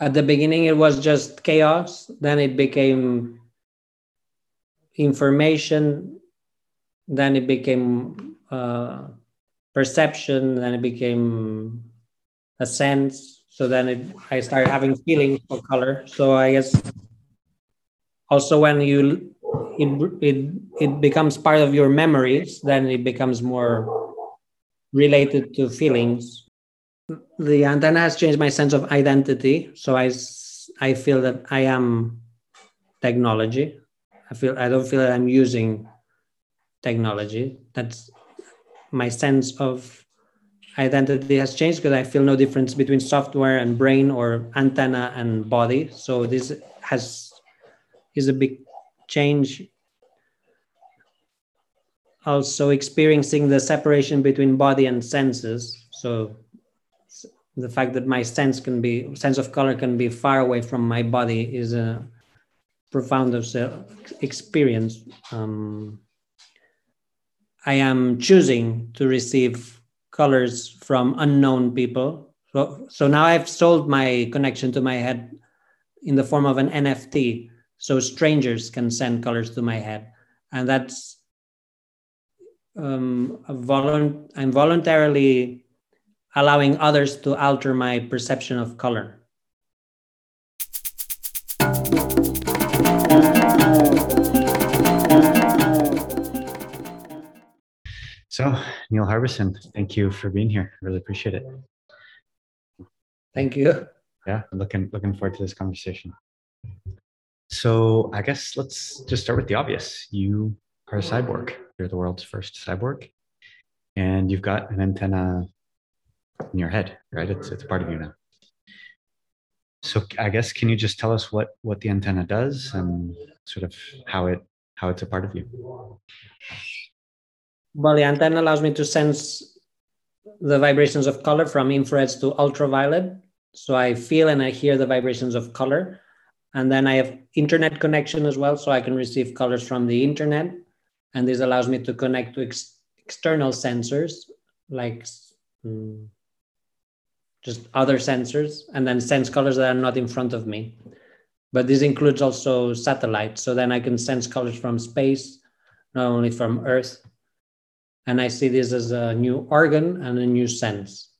at the beginning it was just chaos. Then it became information. Then it became uh, perception. Then it became a sense. So then it, i started having feelings for color. So i guess also when you it, it it becomes part of your memories then it becomes more related to feelings the antenna has changed my sense of identity. So I, I feel that I am technology. I feel I don't feel that I'm using technology. That's my sense of identity has changed because I feel no difference between software and brain or antenna and body. So this has is a big change. Also experiencing the separation between body and senses. So the fact that my sense can be sense of color can be far away from my body is a profound experience. Um, i am choosing to receive colors from unknown people. So, so now i've sold my connection to my head in the form of an nft so strangers can send colors to my head. And that's um, volu- i'm voluntarily allowing others to alter my perception of color. So, Neil Harbisson, thank you for being here. I really appreciate it. Thank you. Yeah, looking looking forward to this conversation. So, I guess let's just start with the obvious. You are a cyborg. You're the world's first cyborg, and you've got an antenna in your head, right? It's it's part of you now. So I guess can you just tell us what what the antenna does and sort of how it how it's a part of you? Well, the antenna allows me to sense the vibrations of color from infrareds to ultraviolet. So I feel and I hear the vibrations of color. And then I have internet connection as well. So I can receive colors from the internet. And this allows me to connect to ex- external sensors like um, just other sensors, and then sense colors that are not in front of me. But this includes also satellites. So then I can sense colors from space, not only from Earth. And I see this as a new organ and a new sense.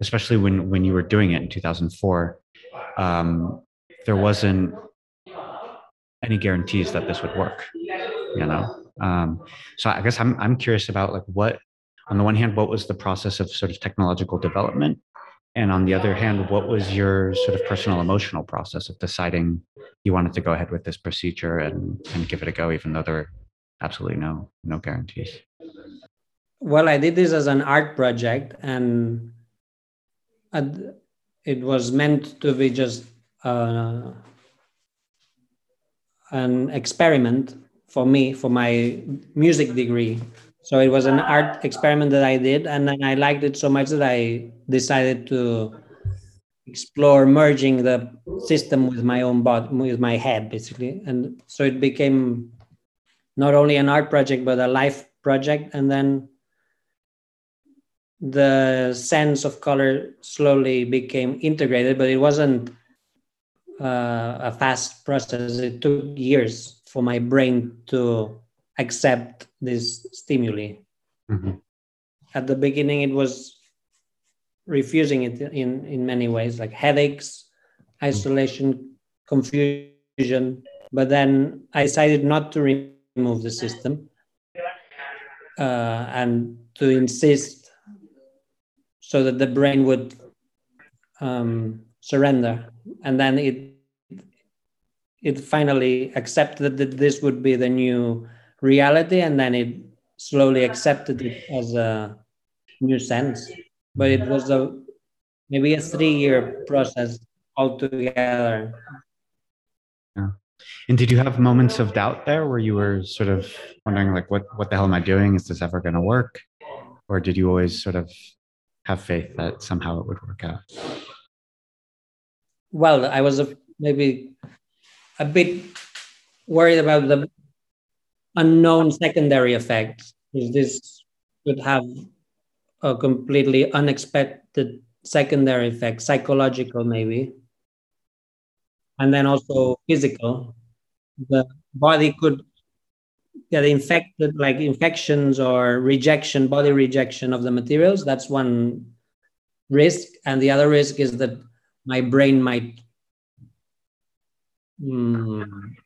Especially when, when you were doing it in 2004, um, there wasn't any guarantees that this would work, you know? Um, so I guess I'm, I'm curious about like what on the one hand, what was the process of sort of technological development? And on the other hand, what was your sort of personal emotional process of deciding you wanted to go ahead with this procedure and, and give it a go, even though there were absolutely no no guarantees? Well, I did this as an art project, and it was meant to be just uh, an experiment for me for my music degree so it was an art experiment that I did, and then I liked it so much that I decided to explore merging the system with my own body, with my head, basically. And so it became not only an art project but a life project. And then the sense of color slowly became integrated, but it wasn't uh, a fast process. It took years for my brain to accept this stimuli. Mm-hmm. At the beginning, it was refusing it in, in many ways, like headaches, isolation, confusion. But then I decided not to remove the system uh, and to insist so that the brain would um, surrender. And then it it finally accepted that this would be the new reality and then it slowly accepted it as a new sense. But it was a maybe a three year process altogether. Yeah. And did you have moments of doubt there where you were sort of wondering like what what the hell am i doing? Is this ever going to work? Or did you always sort of have faith that somehow it would work out? Well i was a, maybe a bit worried about the unknown secondary effects. This could have a completely unexpected secondary effect, psychological maybe, and then also physical. The body could get infected, like infections or rejection, body rejection of the materials. That's one risk, and the other risk is that my brain might. Mm,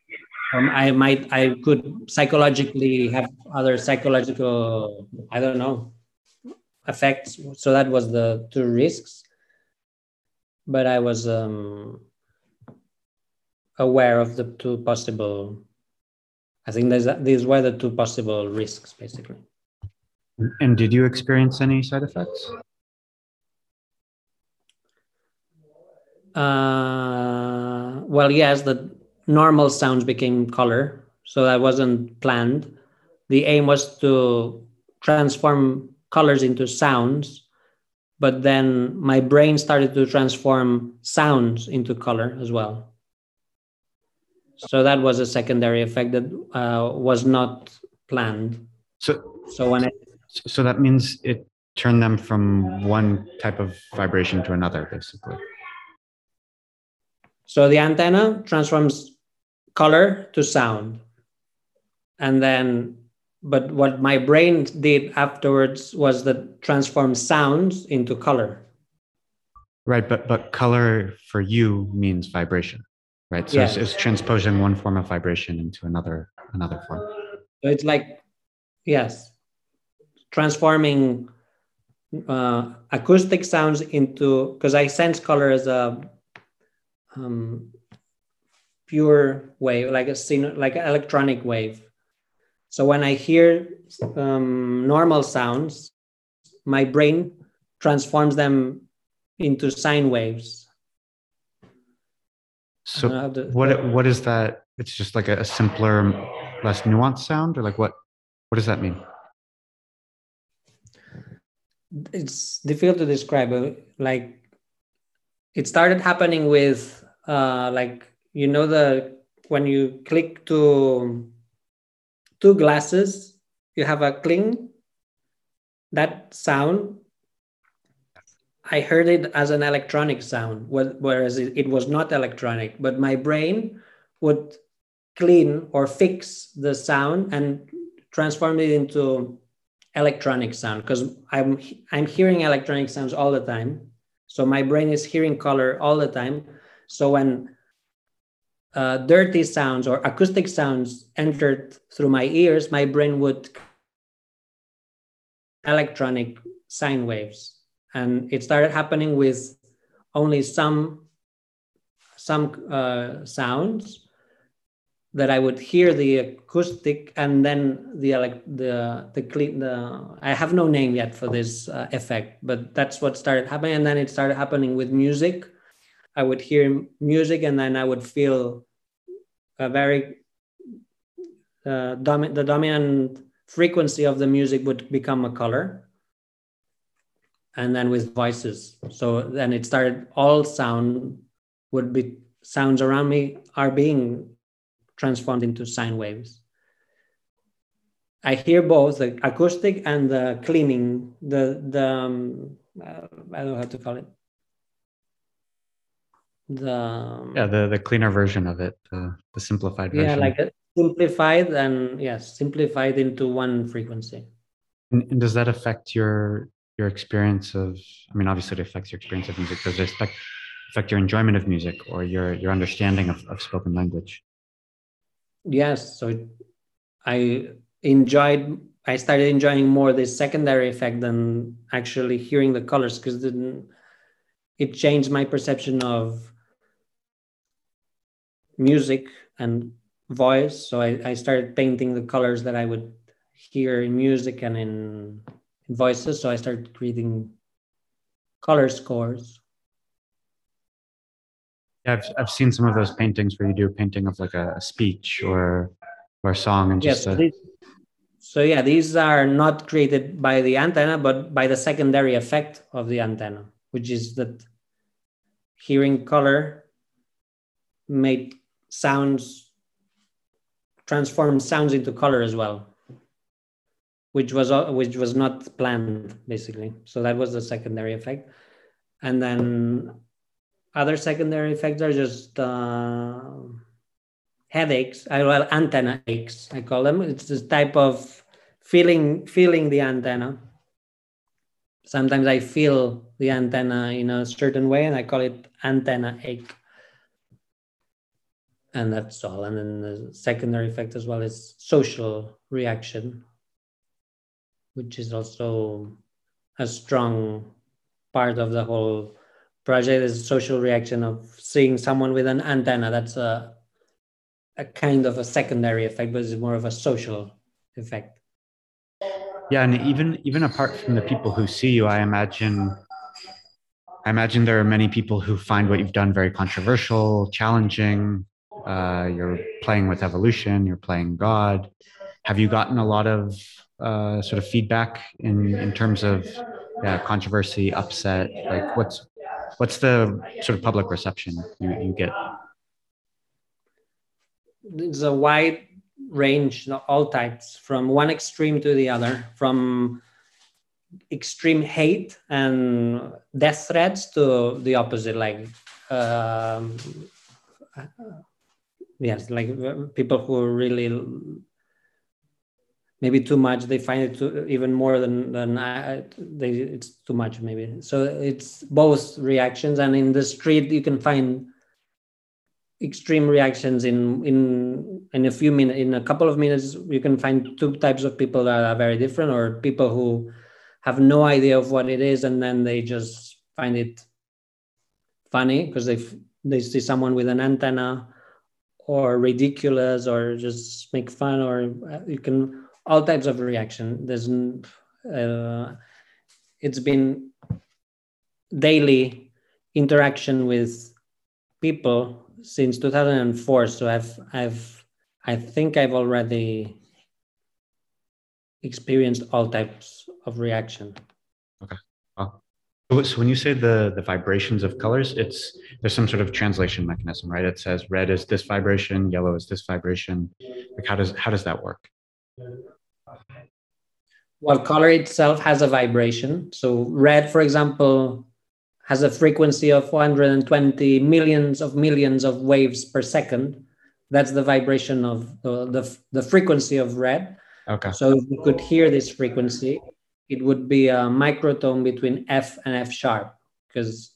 I might, I could psychologically have other psychological, I don't know, effects. So that was the two risks. But I was um, aware of the two possible. I think there's, these were the two possible risks, basically. And did you experience any side effects? Uh, well, yes, the normal sounds became color. So that wasn't planned. The aim was to transform colors into sounds, but then my brain started to transform sounds into color as well. So that was a secondary effect that uh, was not planned. So, so when I, so that means it turned them from one type of vibration to another, basically. So the antenna transforms color to sound. And then, but what my brain did afterwards was that transform sounds into color. Right, but but color for you means vibration, right? So yes. it's, it's transposing one form of vibration into another another form. So it's like, yes, transforming uh, acoustic sounds into because I sense color as a um, pure wave, like a like an electronic wave. So when I hear um, normal sounds, my brain transforms them into sine waves. So the, what what is that? It's just like a, a simpler, less nuanced sound, or like what? What does that mean? It's difficult to describe. Like it started happening with uh, like you know the when you click to two glasses you have a cling that sound i heard it as an electronic sound whereas it, was not electronic but my brain would clean or fix the sound and transform it into electronic sound because i'm i'm hearing electronic sounds all the time so my brain is hearing color all the time. So when uh, dirty sounds or acoustic sounds entered through my ears, my brain would electronic sine waves, and it started happening with only some some uh, sounds that I would hear the acoustic and then the the the clean the I have no name yet for this uh, effect, but that's what started happening, and then it started happening with music. I would hear music and then I would feel a very uh, dom- the dominant frequency of the music would become a color. And then with voices. So then it started all sound would be sounds around me are being transformed into sine waves. I hear both the acoustic and the cleaning the the um, uh, i don't know how to call it. The yeah the the cleaner version of it the, the simplified version. yeah like simplified and yes simplified into one frequency. And, and, does that affect your your experience of i mean obviously it affects your experience of music. Does it affect affect your enjoyment of music or your your understanding of, of spoken language yes so it, i enjoyed i started enjoying more this secondary effect than actually hearing the colors because it changed my perception of music and voice. So I, I started painting the colors that I would hear in music and in, in voices. So I started creating color scores. Yeah, I've, I've seen some of those paintings where you do a painting of like a, speech or or a song and just yes, a... so yeah these are not created by the antenna but by the secondary effect of the antenna which is that hearing color made sounds transform sounds into color as well which was which was not planned basically. So that was the secondary effect. And then other secondary effects are just uh, headaches. Well antenna aches. I call them. It's this type of feeling feeling the antenna. Sometimes I feel the antenna in a certain way, and I call it antenna ache. And that's all. And then the secondary effect as well is social reaction, which is also a strong part of the whole project is a social reaction of seeing someone with an antenna. That's a, a kind of a secondary effect, but it's more of a social effect. Yeah, and even even apart from the people who see you, I imagine I imagine there are many people who find what you've done very controversial, challenging. Uh, you're playing with evolution, you're playing God. Have you gotten a lot of uh, sort of feedback in in terms of yeah, controversy, upset? Like, what's what's the sort of public reception you, you get? It's a wide range, all types, from one extreme to the other, from extreme hate and death threats to the opposite, like um, yes, like people who really maybe too much they find it too, even more than than I, they it's too much maybe. So it's both reactions and in the street you can find extreme reactions in in in a few minutes in a couple of minutes you can find two types of people that are very different or people who have no idea of what it is and then they just find it funny because they they see someone with an antenna or ridiculous or just make fun or uh, you can all types of reaction. There's uh, it's been daily interaction with people since 2004. So I've I've I think I've already experienced all types of reaction. Okay. So when you say the the vibrations of colors, it's there's some sort of translation mechanism, right? It says red is this vibration, yellow is this vibration. Like how does how does that work? Well, color itself has a vibration. So red, for example, has a frequency of 420 millions of millions of waves per second. That's the vibration of the, the, the frequency of red. Okay. So if we could hear this frequency, it would be a microtone between F and F sharp. Because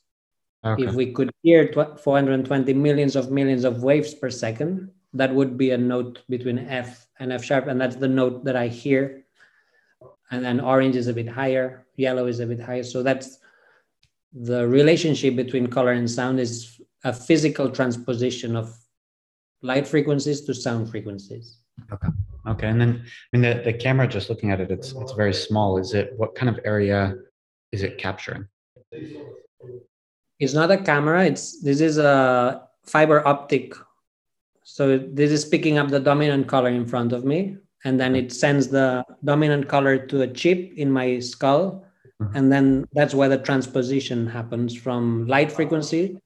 okay. if we could hear 420 millions of millions of waves per second, that would be a note between F and F sharp, and that's the note that I hear. And then orange is a bit higher, yellow is a bit higher. So that's the relationship between color and sound is a physical transposition of light frequencies to sound frequencies. Okay. Okay. And then I mean the, the camera just looking at it, it's it's very small. Is it what kind of area is it capturing? It's not a camera, it's this is a fiber optic so this is picking up the dominant color in front of me, and then it sends the dominant color to a chip in my skull. Mm-hmm. And then that's where the transposition happens from light frequency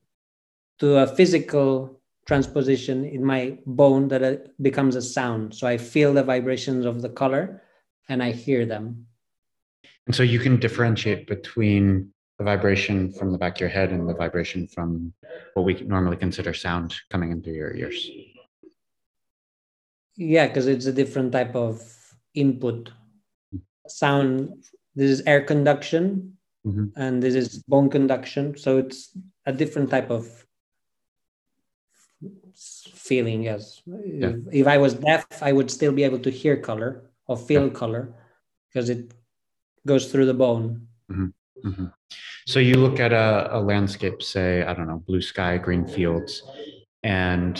to a physical transposition in my bone that it becomes a sound. So I feel the vibrations of the color and I hear them. And so you can differentiate between the vibration from the back of your head and the vibration from what we normally consider sound coming into your ears. Yeah, because it's a different type of input. Sound, this is air conduction, mm-hmm. and this is bone conduction. So it's a different type of feeling. Yes. Yeah. If, if, I was deaf, I would still be able to hear color or feel yeah. color because it goes through the bone. Mm-hmm. Mm-hmm. So you look at a, a landscape, say, I don't know, blue sky, green fields, and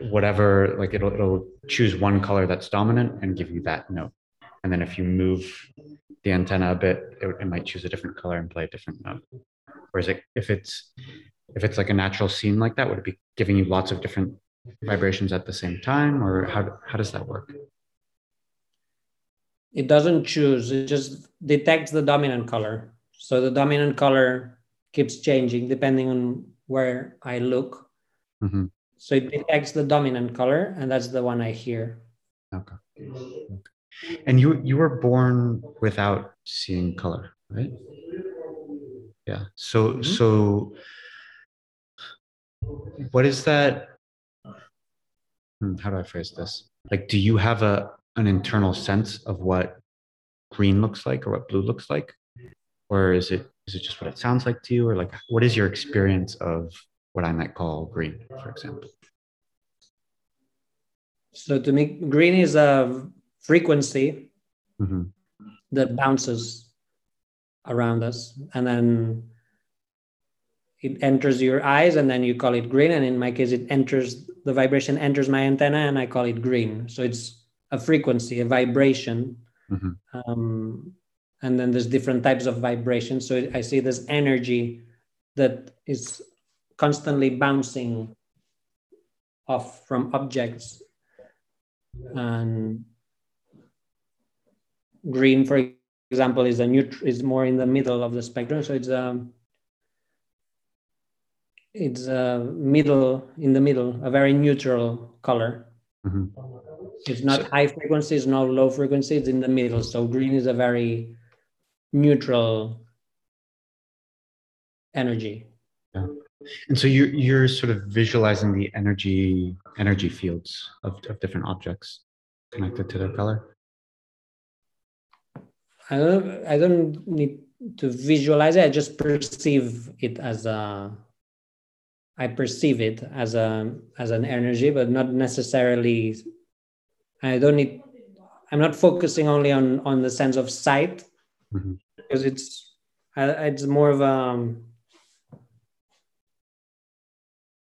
whatever like it'll it'll choose one color that's dominant and give you that note. And then if you move the antenna a bit it, it might choose a different color and play a different note. Whereas it, if it's if it's like a natural scene like that would it be giving you lots of different vibrations at the same time? Or how, how does that work? It doesn't choose it just detects the dominant color. So the dominant color keeps changing depending on where i look. Mm-hmm. So it detects the dominant color, and that's the one I hear. Okay. And you you were born without seeing color, right? Yeah. So mm-hmm. so what is that? Hmm, how do I phrase this? Like, do you have a an internal sense of what green looks like or what blue looks like, or is it is it just what it sounds like to you, or like what is your experience of what I might call green, for example? So to me, green is a frequency mm-hmm. that bounces around us, and then it enters your eyes and then you call it green and in my case it enters the vibration enters my antenna and i call it green so it's a frequency a vibration mm-hmm. um, and then there's different types of vibrations so i see this energy that is constantly bouncing off from objects and green for example is a neutral is more in the middle of the spectrum so it's a it's a middle in the middle, a very neutral color. Mm-hmm. It's not so, high frequency, it's not low frequency, it's in the middle. So green is a very neutral energy. And so you're you're sort of visualizing the energy energy fields of, of different objects connected to their color. I don't I don't need to visualize it, I just perceive it as a I perceive it as a as an energy, but not necessarily. I don't need. I'm not focusing only on on the sense of sight, mm-hmm. because it's it's more of a um,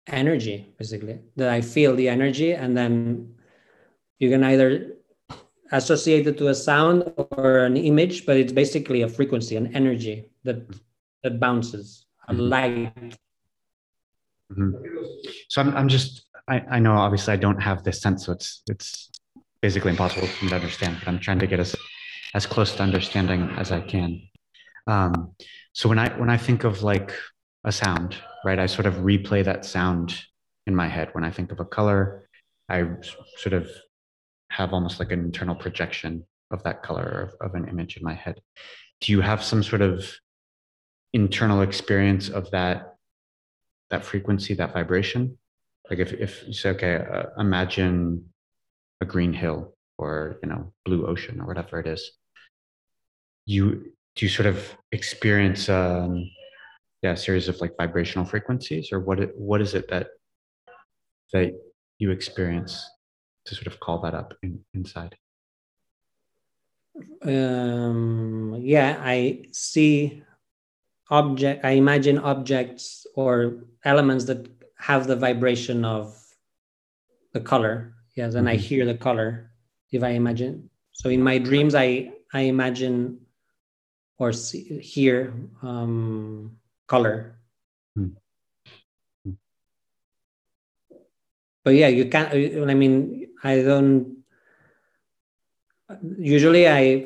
energy basically that I feel the energy, and then you can either associate it to a sound or an image, but it's basically a frequency, an energy that that bounces, a mm-hmm. light Mm-hmm. So I'm, I'm just, I, I know obviously I don't have this sense, so it's, it's basically impossible for me to understand, but I'm trying to get as, as close to understanding as I can. Um, so when I, when I think of like a sound, right, I sort of replay that sound in my head. When I think of a color, I sort of have almost like an internal projection of that color of, of an image in my head. Do you have some sort of internal experience of that that frequency, that vibration. Like if, if you say, okay, uh, imagine a green hill or, you know, blue ocean or whatever it is, you, do you sort of experience, um, yeah, a series of like vibrational frequencies or what, it, what is it that, that you experience to sort of call that up in, inside? Um, yeah, I see object i imagine objects or elements that have the vibration of the color yes and mm-hmm. i hear the color if i imagine so in my dreams i i imagine or see, hear um, color mm-hmm. but yeah you can't i mean i don't usually i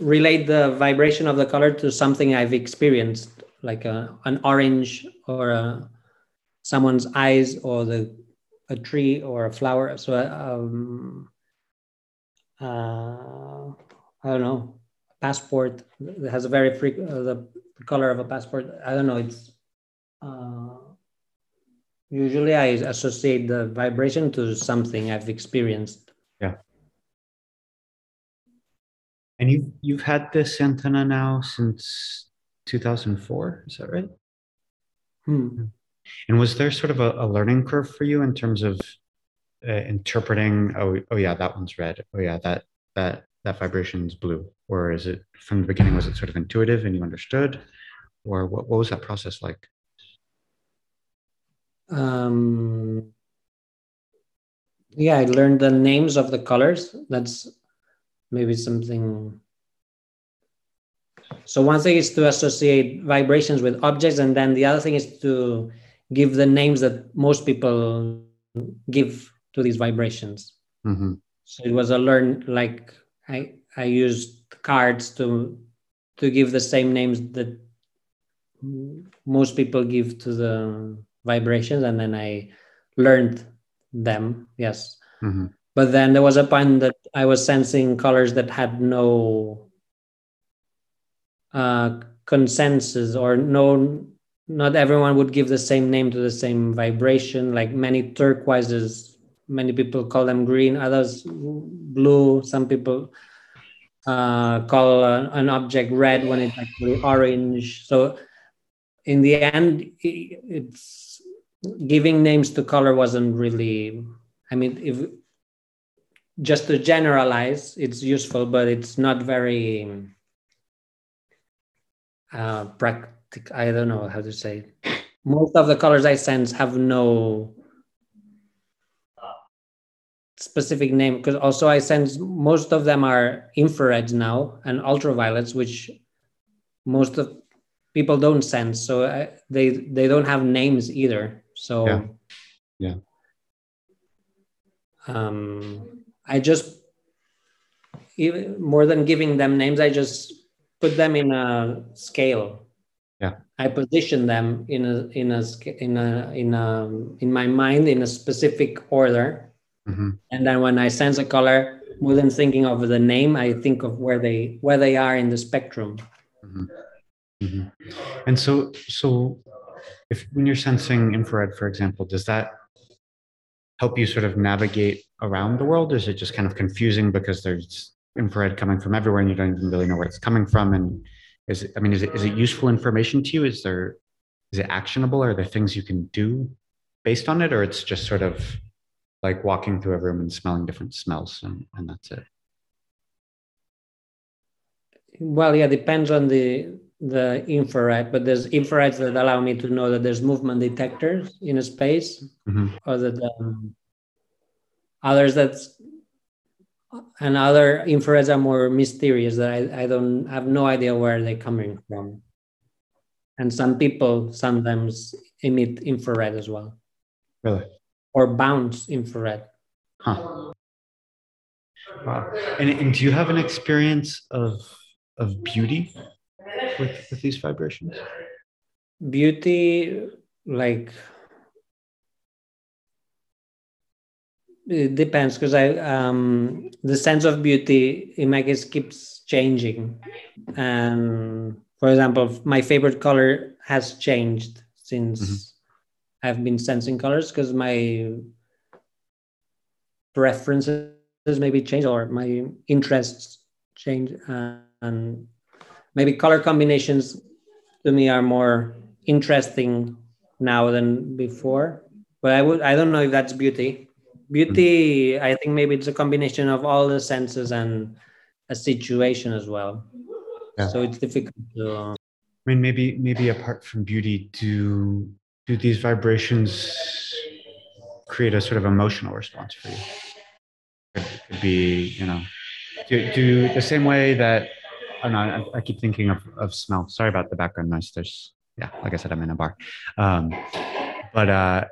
relate the vibration of the color to something i've experienced like a, an orange or a, someone's eyes or the a tree or a flower. So um, uh, I don't know, passport has a very frequent. uh, the, color of a passport. I don't know. It's uh, usually I associate the vibration to something I've experienced. Yeah. And you've you've had this antenna now since 2004. Is that right? Hmm. And was there sort of a, a, learning curve for you in terms of uh, interpreting? Oh, oh yeah, that one's red. Oh yeah, that that that vibration is blue. Or is it from the beginning? Was it sort of intuitive and you understood, or what? What was that process like? Um, yeah, I learned the names of the colors. That's maybe something so one thing is to associate vibrations with objects, and then the other thing is to give the names that most people give to these vibrations. Mm-hmm. So it was a learn like I I used cards to to give the same names that most people give to the vibrations, and then I learned them. Yes. Mm-hmm. But then there was a point that I was sensing colors that had no uh, consensus or no not everyone would give the same name to the same vibration like many turquoises many people call them green others blue some people uh, call an object red when it's actually orange. So in the end it's giving names to color wasn't really i mean if just to generalize it's useful but it's not very uh practical i don't know how to say. Most of the colors i sense have no specific name because also i sense most of them are infrareds now and ultraviolets which most of people don't sense so I, they they don't have names either so yeah, yeah. um I just even more than giving them names, I just put them in a scale. Yeah. I position them in a in a in a in a in my mind in a specific order. Mm-hmm. And then when I sense a color, more than thinking of the name, I think of where they where they are in the spectrum. Mm-hmm. Mm-hmm. And so so if when you're sensing infrared, for example, does that help you sort of navigate around the world? Is it just kind of confusing because there's infrared coming from everywhere and you don't even really know where it's coming from? And is it, I mean, is it, is it useful information to you? Is there, is it actionable? Are there things you can do based on it? Or it's just sort of like walking through a room and smelling different smells and, and that's it? Well, yeah, depends on the the infrared, but there's infrareds that allow me to know that there's movement detectors in a space, mm-hmm. or that um, others that's and other infrareds are more mysterious that I, I don't have no idea where they're coming from. And some people sometimes emit infrared as well. Really? Or bounce infrared. Huh. Wow. And, and do you have an experience of of beauty with with these vibrations? Beauty, like it depends because I um the sense of beauty in my case keeps changing, and for example, my favorite color has changed since mm-hmm. I've been sensing colors because my preferences maybe change or my interests change uh, and maybe color combinations to me are more interesting now than before but i would i don't know if that's beauty beauty mm-hmm. i think maybe it's a combination of all the senses and a situation as well yeah. so it's difficult to i mean maybe maybe apart from beauty do do these vibrations create a sort of emotional response for you it could be you know do, do the same way that oh no, I, I, keep thinking of, of smell. Sorry about the background noise. There's, yeah, like I said, I'm in a bar. Um, but uh,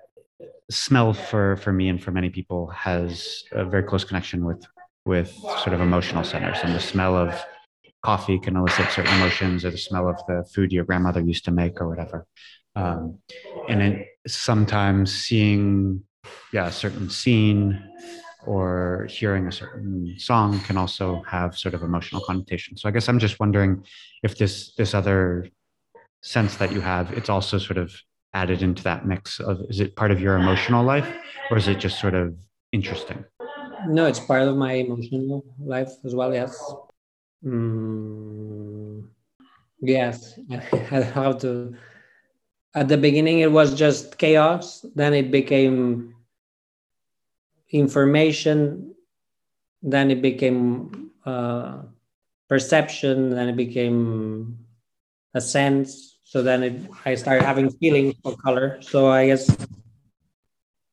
smell for, for me and for many people has a very close connection with, with sort of emotional centers. And the smell of coffee can elicit certain emotions or the smell of the food your grandmother used to make or whatever. Um, and it, sometimes seeing, yeah, a certain scene or hearing a certain song can also have sort of emotional connotation. So I guess I'm just wondering if this this other sense that you have, it's also sort of added into that mix of is it part of your emotional life or is it just sort of interesting? No, it's part of my emotional life as well. Yes. Mm, yes, I have to. At the beginning, it was just chaos. Then it became information, then it became uh, perception, then it became a sense. So then it, I started having feelings for color. So I guess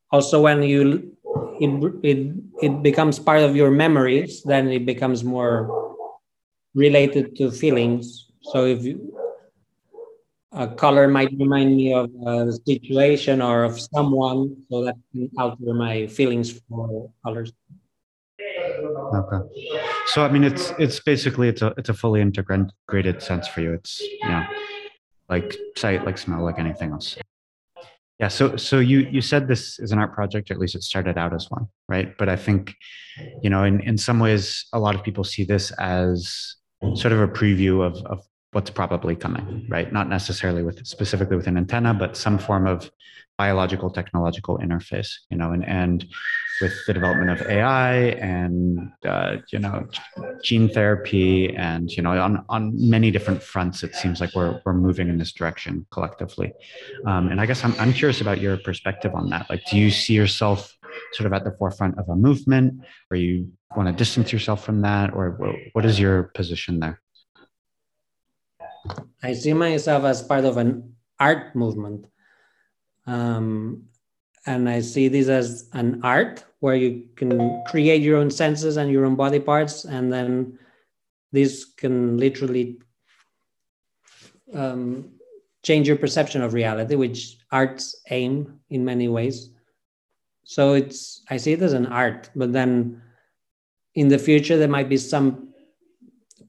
also when you it, it it becomes part of your memories, then it becomes more related to feelings. So if you, a color might remind me of a situation or of someone, so that can alter my feelings for colors. Okay. So I mean, it's it's basically it's a it's a fully integrated sense for you. It's know, like sight, like smell, like anything else. Yeah. So so you you said this is an art project, or at least it started out as one, right? But I think, you know, in in some ways, a lot of people see this as sort of a preview of of what's probably coming, right? Not necessarily with specifically with an antenna, but some form of biological technological interface, you know, and, and with the development of AI and, uh, you know, gene therapy and, you know, on, on many different fronts, it seems like we're, we're moving in this direction collectively. Um, and I guess I'm, I'm curious about your perspective on that. Like, do you see yourself sort of at the forefront of a movement or you want to distance yourself from that or what is your position there? I see myself as part of an art movement. Um, and I see this as an art where you can create your own senses and your own body parts, and then this can literally um, change your perception of reality, which arts aim in many ways. So it's I see it as an art, but then in the future there might be some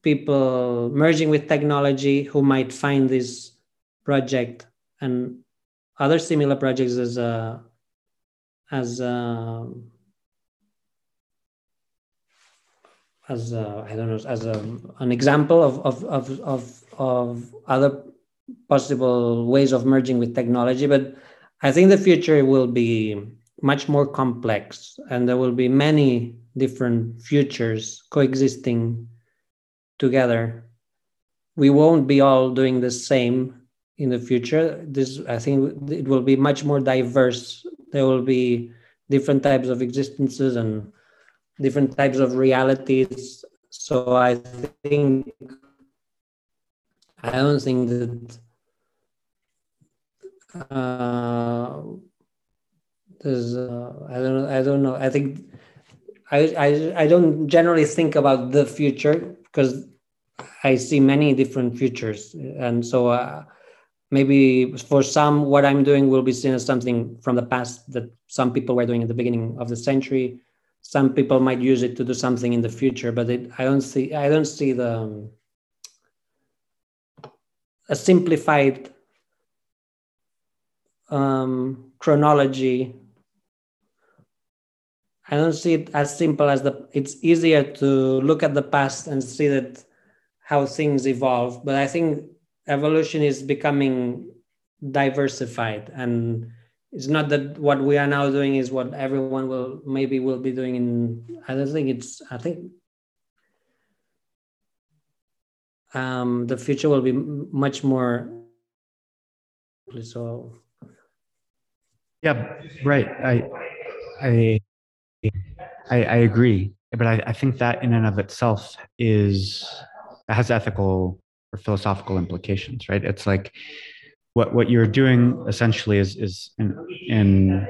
people merging with technology who might find this project and other similar projects as a as a, as a, I don't know as a, an example of, of of of of other possible ways of merging with technology but I think the future will be much more complex and there will be many different futures coexisting together. We won't be all doing the same in the future. This, I think, it will be much more diverse. There will be different types of existences and different types of realities. So I think I don't think that uh, there's uh, I don't know I don't know I think I, I I don't generally think about the future because I see many different futures, and so uh, maybe for some, what I'm doing will be seen as something from the past that some people were doing at the beginning of the century. Some people might use it to do something in the future, but it, I don't see I don't see the um, a simplified um, chronology I don't see it as simple as the. It's easier to look at the past and see that how things evolve, but I think evolution is becoming diversified, and it's not that what we are now doing is what everyone will maybe will be doing. In I don't think it's. I think um, the future will be much more. So. Yeah. Right. I. I I, I agree, but I, I think that in and of itself is has ethical or philosophical implications, right? It's like what what you're doing essentially is is in in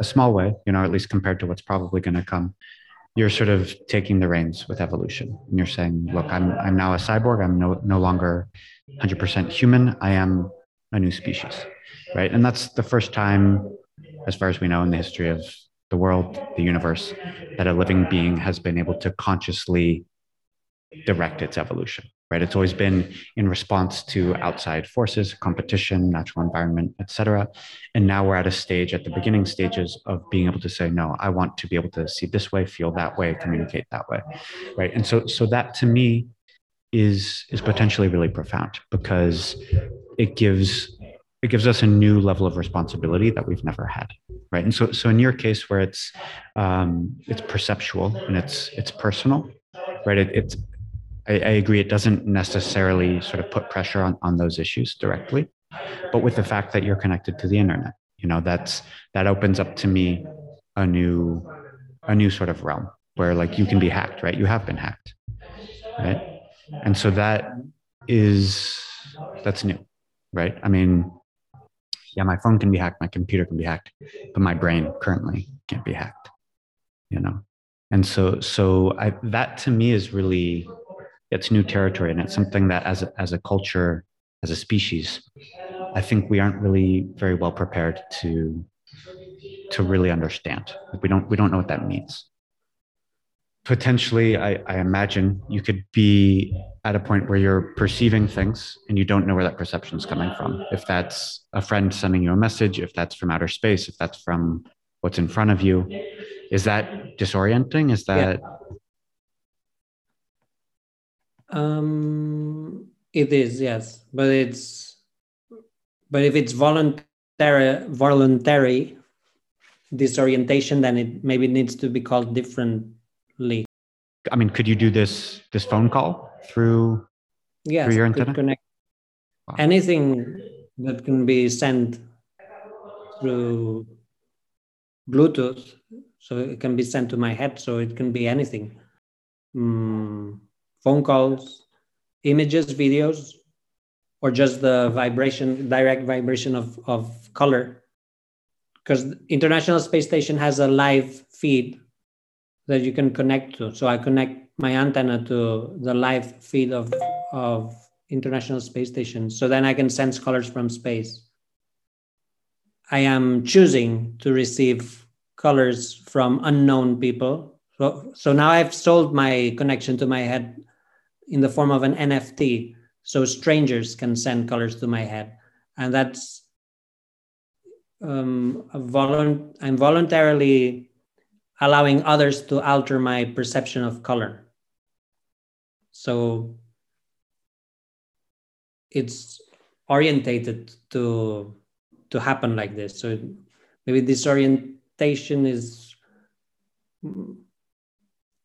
a small way, you know, at least compared to what's probably going to come. You're sort of taking the reins with evolution, and you're saying, "Look, I'm I'm now a cyborg. I'm no no longer 100% human. I am a new species, right?" And that's the first time, as far as we know, in the history of the world, the universe, that a living being has been able to consciously direct its evolution, right? It's always been in response to outside forces, competition, natural environment, etc. And now we're at a stage, at the beginning stages of being able to say, no, I want to be able to see this way, feel that way, communicate that way, right? And so, so that to me is is potentially really profound because it gives it gives us a new level of responsibility that we've never had right? And so so in your case where it's um, it's perceptual and it's it's personal right? It, it's I, I, agree it doesn't necessarily sort of put pressure on on those issues directly but with the fact that you're connected to the internet you know that's that opens up to me a new a new sort of realm where like you can be hacked right? You have been hacked right? And so that is that's new right? I mean yeah, my phone can be hacked, my computer can be hacked, but my brain currently can't be hacked, you know? And so, so I, that to me is really, it's new territory. And it's something that as a, as a culture, as a species, I think we aren't really very well prepared to, to really understand. We don't, we don't know what that means potentially I, I, imagine you could be at a point where you're perceiving things and you don't know where that perception is coming from if that's a friend sending you a message if that's from outer space if that's from what's in front of you is that disorienting is that yeah. um It is, yes, but it's but if it's voluntary voluntary disorientation, then it maybe needs to be called differently. I mean, could you do this this phone call through Yes, through your antenna? connect Wow. anything that can be sent through Bluetooth, so it can be sent to my head. So it can be anything, Mm, phone calls, images, videos, or just the vibration, direct vibration of of color. Because International Space Station has a live feed that you can connect to. So I connect my antenna to the live feed of of International Space Station. So then I can sense colors from space. I am choosing to receive colors from unknown people. So, so now I've sold my connection to my head in the form of an NFT. So strangers can send colors to my head. And that's um, a volunt- I'm voluntarily allowing others to alter my perception of color. So it's orientated to to happen like this. So maybe this orientation is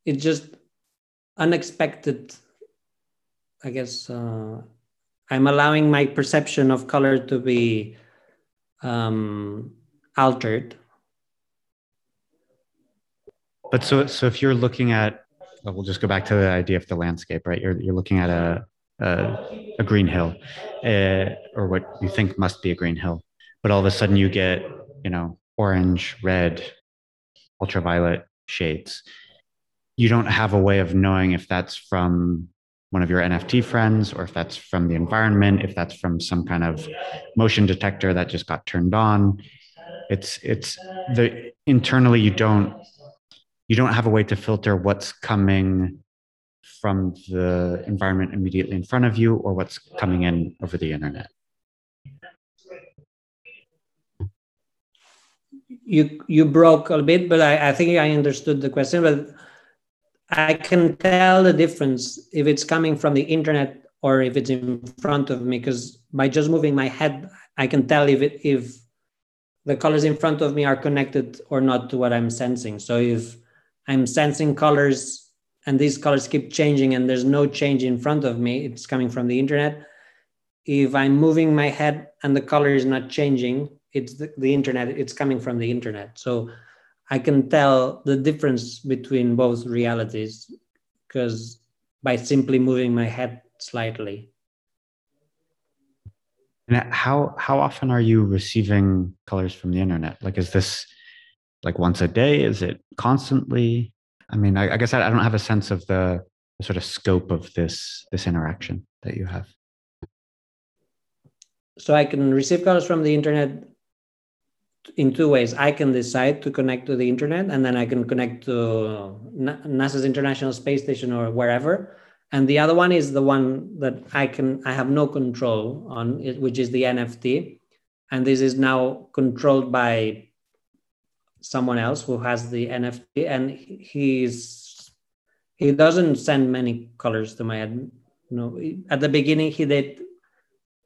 it's just unexpected. I guess uh, I'm allowing my perception of color to be um, altered. But so so if you're looking at, well, we'll just go back to the idea of the landscape, right? You're you're looking at a a, a green hill, uh, or what you think must be a green hill, but all of a sudden you get you know orange, red, ultraviolet shades. You don't have a way of knowing if that's from one of your NFT friends, or if that's from the environment, if that's from some kind of motion detector that just got turned on. It's it's the internally you don't you don't have a way to filter what's coming from the environment immediately in front of you or what's coming in over the internet. You you broke a bit, but I, I think I understood the question. But I can tell the difference if it's coming from the internet or if it's in front of me, because by just moving my head, I can tell if it if the colors in front of me are connected or not to what I'm sensing. So if I'm sensing colors and these colors keep changing and there's no change in front of me, it's coming from the internet. If I'm moving my head and the color is not changing, it's the, the internet, it's coming from the internet. So I can tell the difference between both realities because by simply moving my head slightly. And how how often are you receiving colors from the internet? Like, is this like once a day? Is it constantly? I mean, I, I guess I, I don't have a sense of the, the sort of scope of this this interaction that you have. So I can receive colors from the internet in two ways. I can decide to connect to the internet, and then I can connect to NASA's International Space Station or wherever. And the other one is the one that I can I have no control on, which is the NFT, and this is now controlled by someone else who has the NFT, and he's he doesn't send many colors to my head. No, at the beginning he did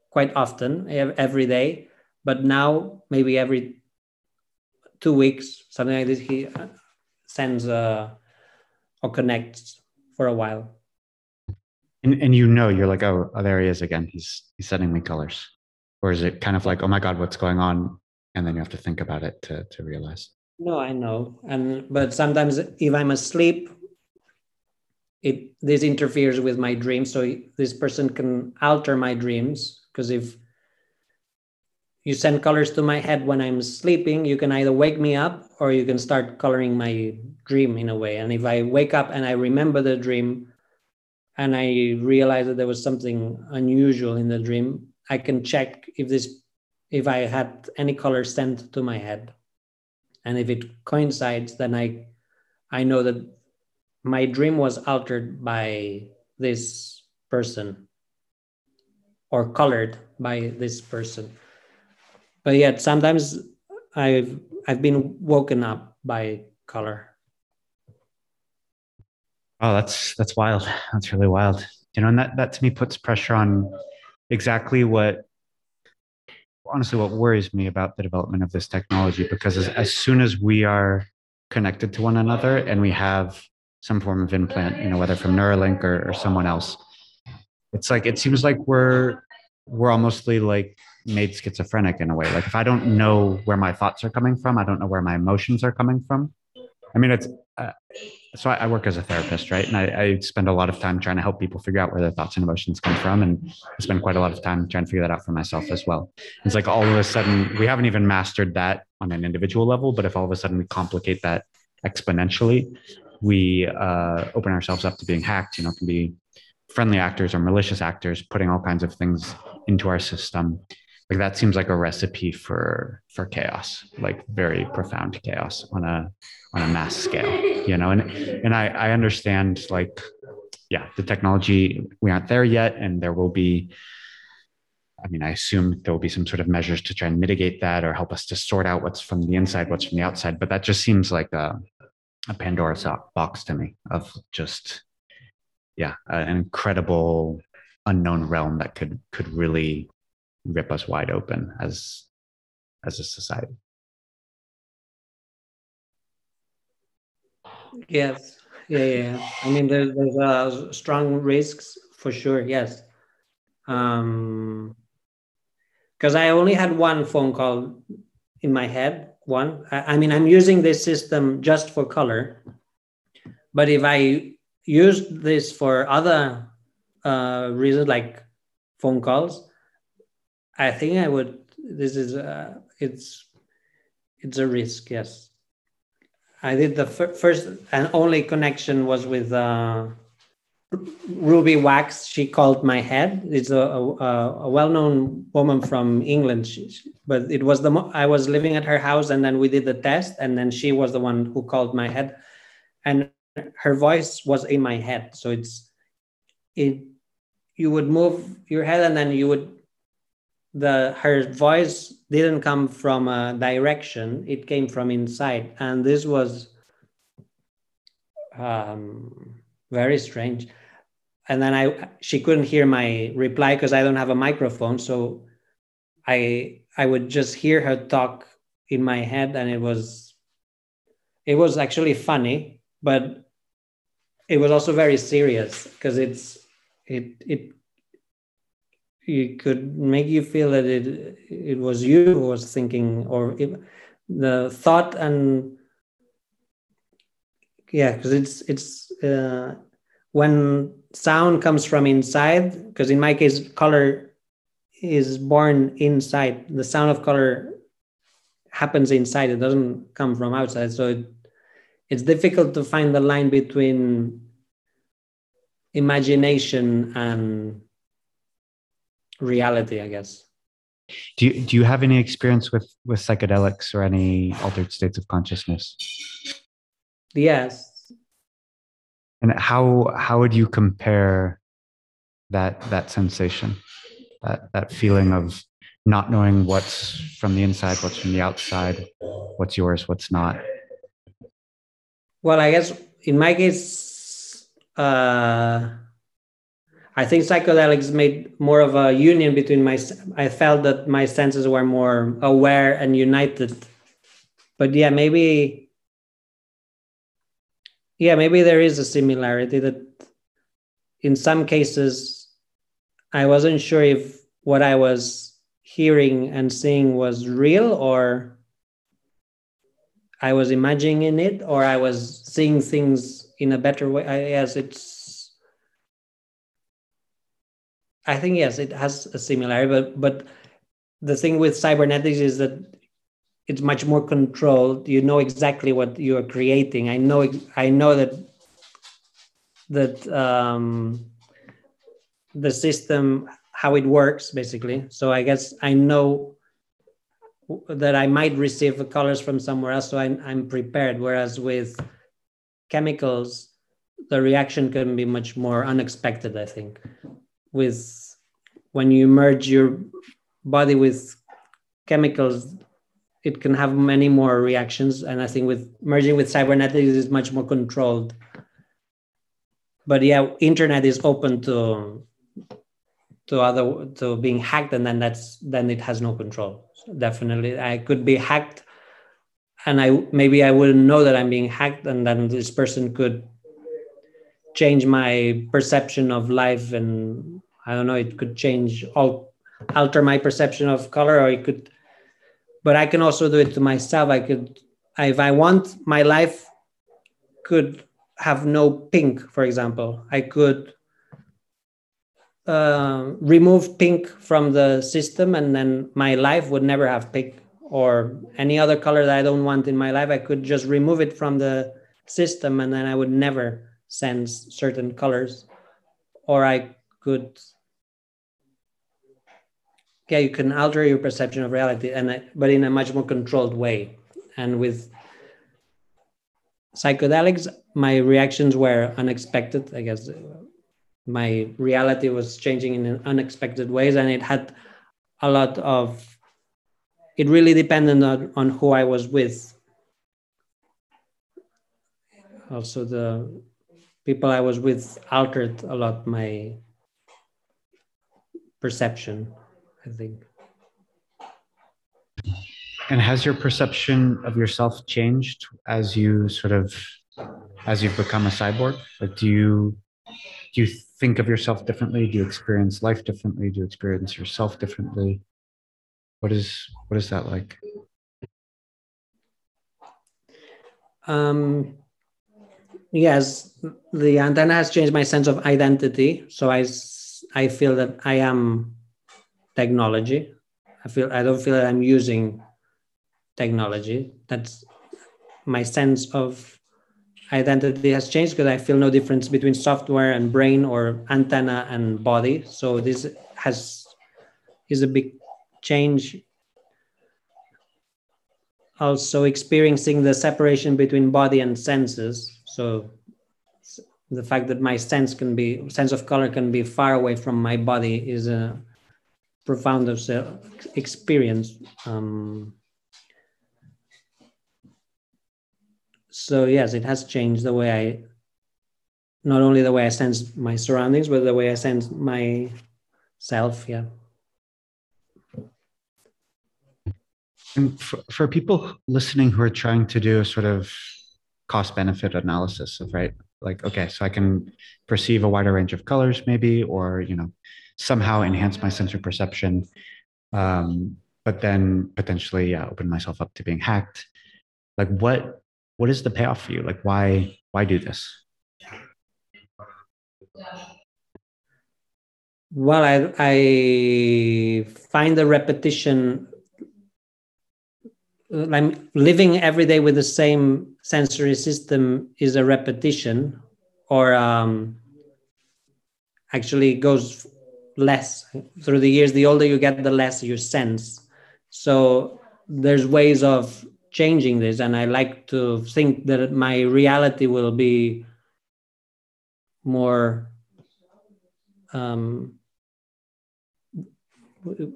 quite often, every day, but now maybe every two weeks, something like this, he sends uh, or connects for a while. And and you know, you're like, oh, oh, there he is again. He's he's sending me colors, or is it kind of like, oh my god, what's going on? And then you have to think about it to to realize. No, I know, and but sometimes if I'm asleep, it this interferes with my dreams. So this person can alter my dreams because if you send colors to my head when I'm sleeping, you can either wake me up or you can start coloring my dream in a way. And if I wake up and I remember the dream and I realize that there was something unusual in the dream, I can check if this if I had any color sent to my head. And if it coincides, then I I know that my dream was altered by this person or colored by this person but yet sometimes I've I've been woken up by color. Oh, that's that's wild. That's really wild. you know and that that to me puts pressure on exactly what honestly what worries me about the development of this technology because as, as soon as we are connected to one another and we have some form of implant you know whether from neuralink or, or someone else it's like it seems like we're we're almostly like made schizophrenic in a way. Like if i don't know where my thoughts are coming from i don't know where my emotions are coming from. I mean it's uh, so I, I, work as a therapist, right? And I, I, spend a lot of time trying to help people figure out where their thoughts and emotions come from. And I spend quite a lot of time trying to figure that out for myself as well. It's like all of a sudden, we haven't even mastered that on an individual level, but if all of a sudden we complicate that exponentially, we uh, open ourselves up to being hacked. You know, can be friendly actors or malicious actors putting all kinds of things into our system like that seems like a recipe for for chaos like very profound chaos on a on a mass scale you know? And and i i understand like yeah the technology we aren't there yet and there will be i mean i assume there will be some sort of measures to try and mitigate that or help us to sort out what's from the inside what's from the outside but that just seems like a, a pandora's box to me of just yeah an incredible unknown realm that could could really rip us wide open as as a society. Yes. Yeah yeah i mean there's, there's uh, strong risks for sure yes. Um because i only had one phone call in my head one. I, I mean i'm using this system just for color but if i use this for other uh reasons like phone calls I think I would. This is uh, it's it's a risk. Yes, I did the fir- first and only connection was with uh, Ruby Wax. She called my head. It's a, a, a well-known woman from England, she, but it was the mo- I was living at her house, and then we did the test, and then she was the one who called my head, and her voice was in my head. So it's it. You would move your head, and then you would the her voice didn't come from a direction it came from inside. And this was um, very strange. And then i she couldn't hear my reply because i don't have a microphone. So i i would just hear her talk in my head and it was it was actually funny but it was also very serious because it's it it it could make you feel that it it was you who was thinking or it, the thought and yeah because it's it's uh, when sound comes from inside because in my case color is born inside. The sound of color happens inside. It doesn't come from outside. So it, it's difficult to find the line between imagination and reality, I guess. Do you do you have any experience with with psychedelics or any altered states of consciousness? Yes. And how how would you compare that that sensation, that that feeling of not knowing what's from the inside, what's from the outside, what's yours, what's not? Well, I guess in my case, uh, I think psychedelics made more of a union between my. I felt that my senses were more aware and united. But yeah, maybe. Yeah, maybe there is a similarity that, in some cases, I wasn't sure if what I was hearing and seeing was real or I was imagining it or I was seeing things in a better way. I, yes, it's I think yes, it has a similarity, but but the thing with cybernetics is that it's much more controlled. You know exactly what you are creating. I know I know that that um, the system how it works basically. So I guess I know that I might receive colors from somewhere else, so I'm, I'm prepared. Whereas with chemicals, the reaction can be much more unexpected. I think with when you merge your body with chemicals it can have many more reactions and i think with merging with cybernetics is much more controlled but yeah, internet is open to to other to being hacked, and then that's then it has no control. So definitely, I could be hacked, and I maybe I wouldn't know that I'm being hacked, and then this person could change my perception of life, and I don't know, it could change all alter my perception of color, or it could. But I can also do it to myself. I could, if I want, my life could have no pink, for example. I could uh, remove pink from the system and then my life would never have pink or any other color that I don't want in my life. I could just remove it from the system and then I would never sense certain colors. Or I could, yeah, you can alter your perception of reality, and uh, but in a much more controlled way. And with psychedelics, my reactions were unexpected. I guess uh, my reality was changing in unexpected ways, and it had a lot of. It really depended on, on who I was with. Also, the people I was with altered a lot my perception, I think. And has your perception of yourself changed as you sort of as you've become a cyborg? Like do you do you think of yourself differently? Do you experience life differently? Do you experience yourself differently? What is what is that like? Um yes, the antenna has changed my sense of identity. So I I feel that I am technology. I feel I don't feel that I'm using technology. That's my sense of identity has changed because I feel no difference between software and brain or antenna and body. So this has is a big change. Also experiencing the separation between body and senses. So the fact that my sense can be sense of color can be far away from my body is a profound experience. Um, so yes it has changed the way i not only the way i sense my surroundings but the way i sense myself yeah and for, for people listening who are trying to do a sort of cost benefit analysis of right like okay so i can perceive a wider range of colors maybe or you know somehow enhance my sensory perception um, but then potentially yeah, open myself up to being hacked like what what is the payoff for you? Like, why why do this? Well, I I find the repetition. I'm living every day with the same sensory system is a repetition, or um, actually goes less through the years. The older you get, the less you sense. So there's ways of changing this and i like to think that my reality will be more um,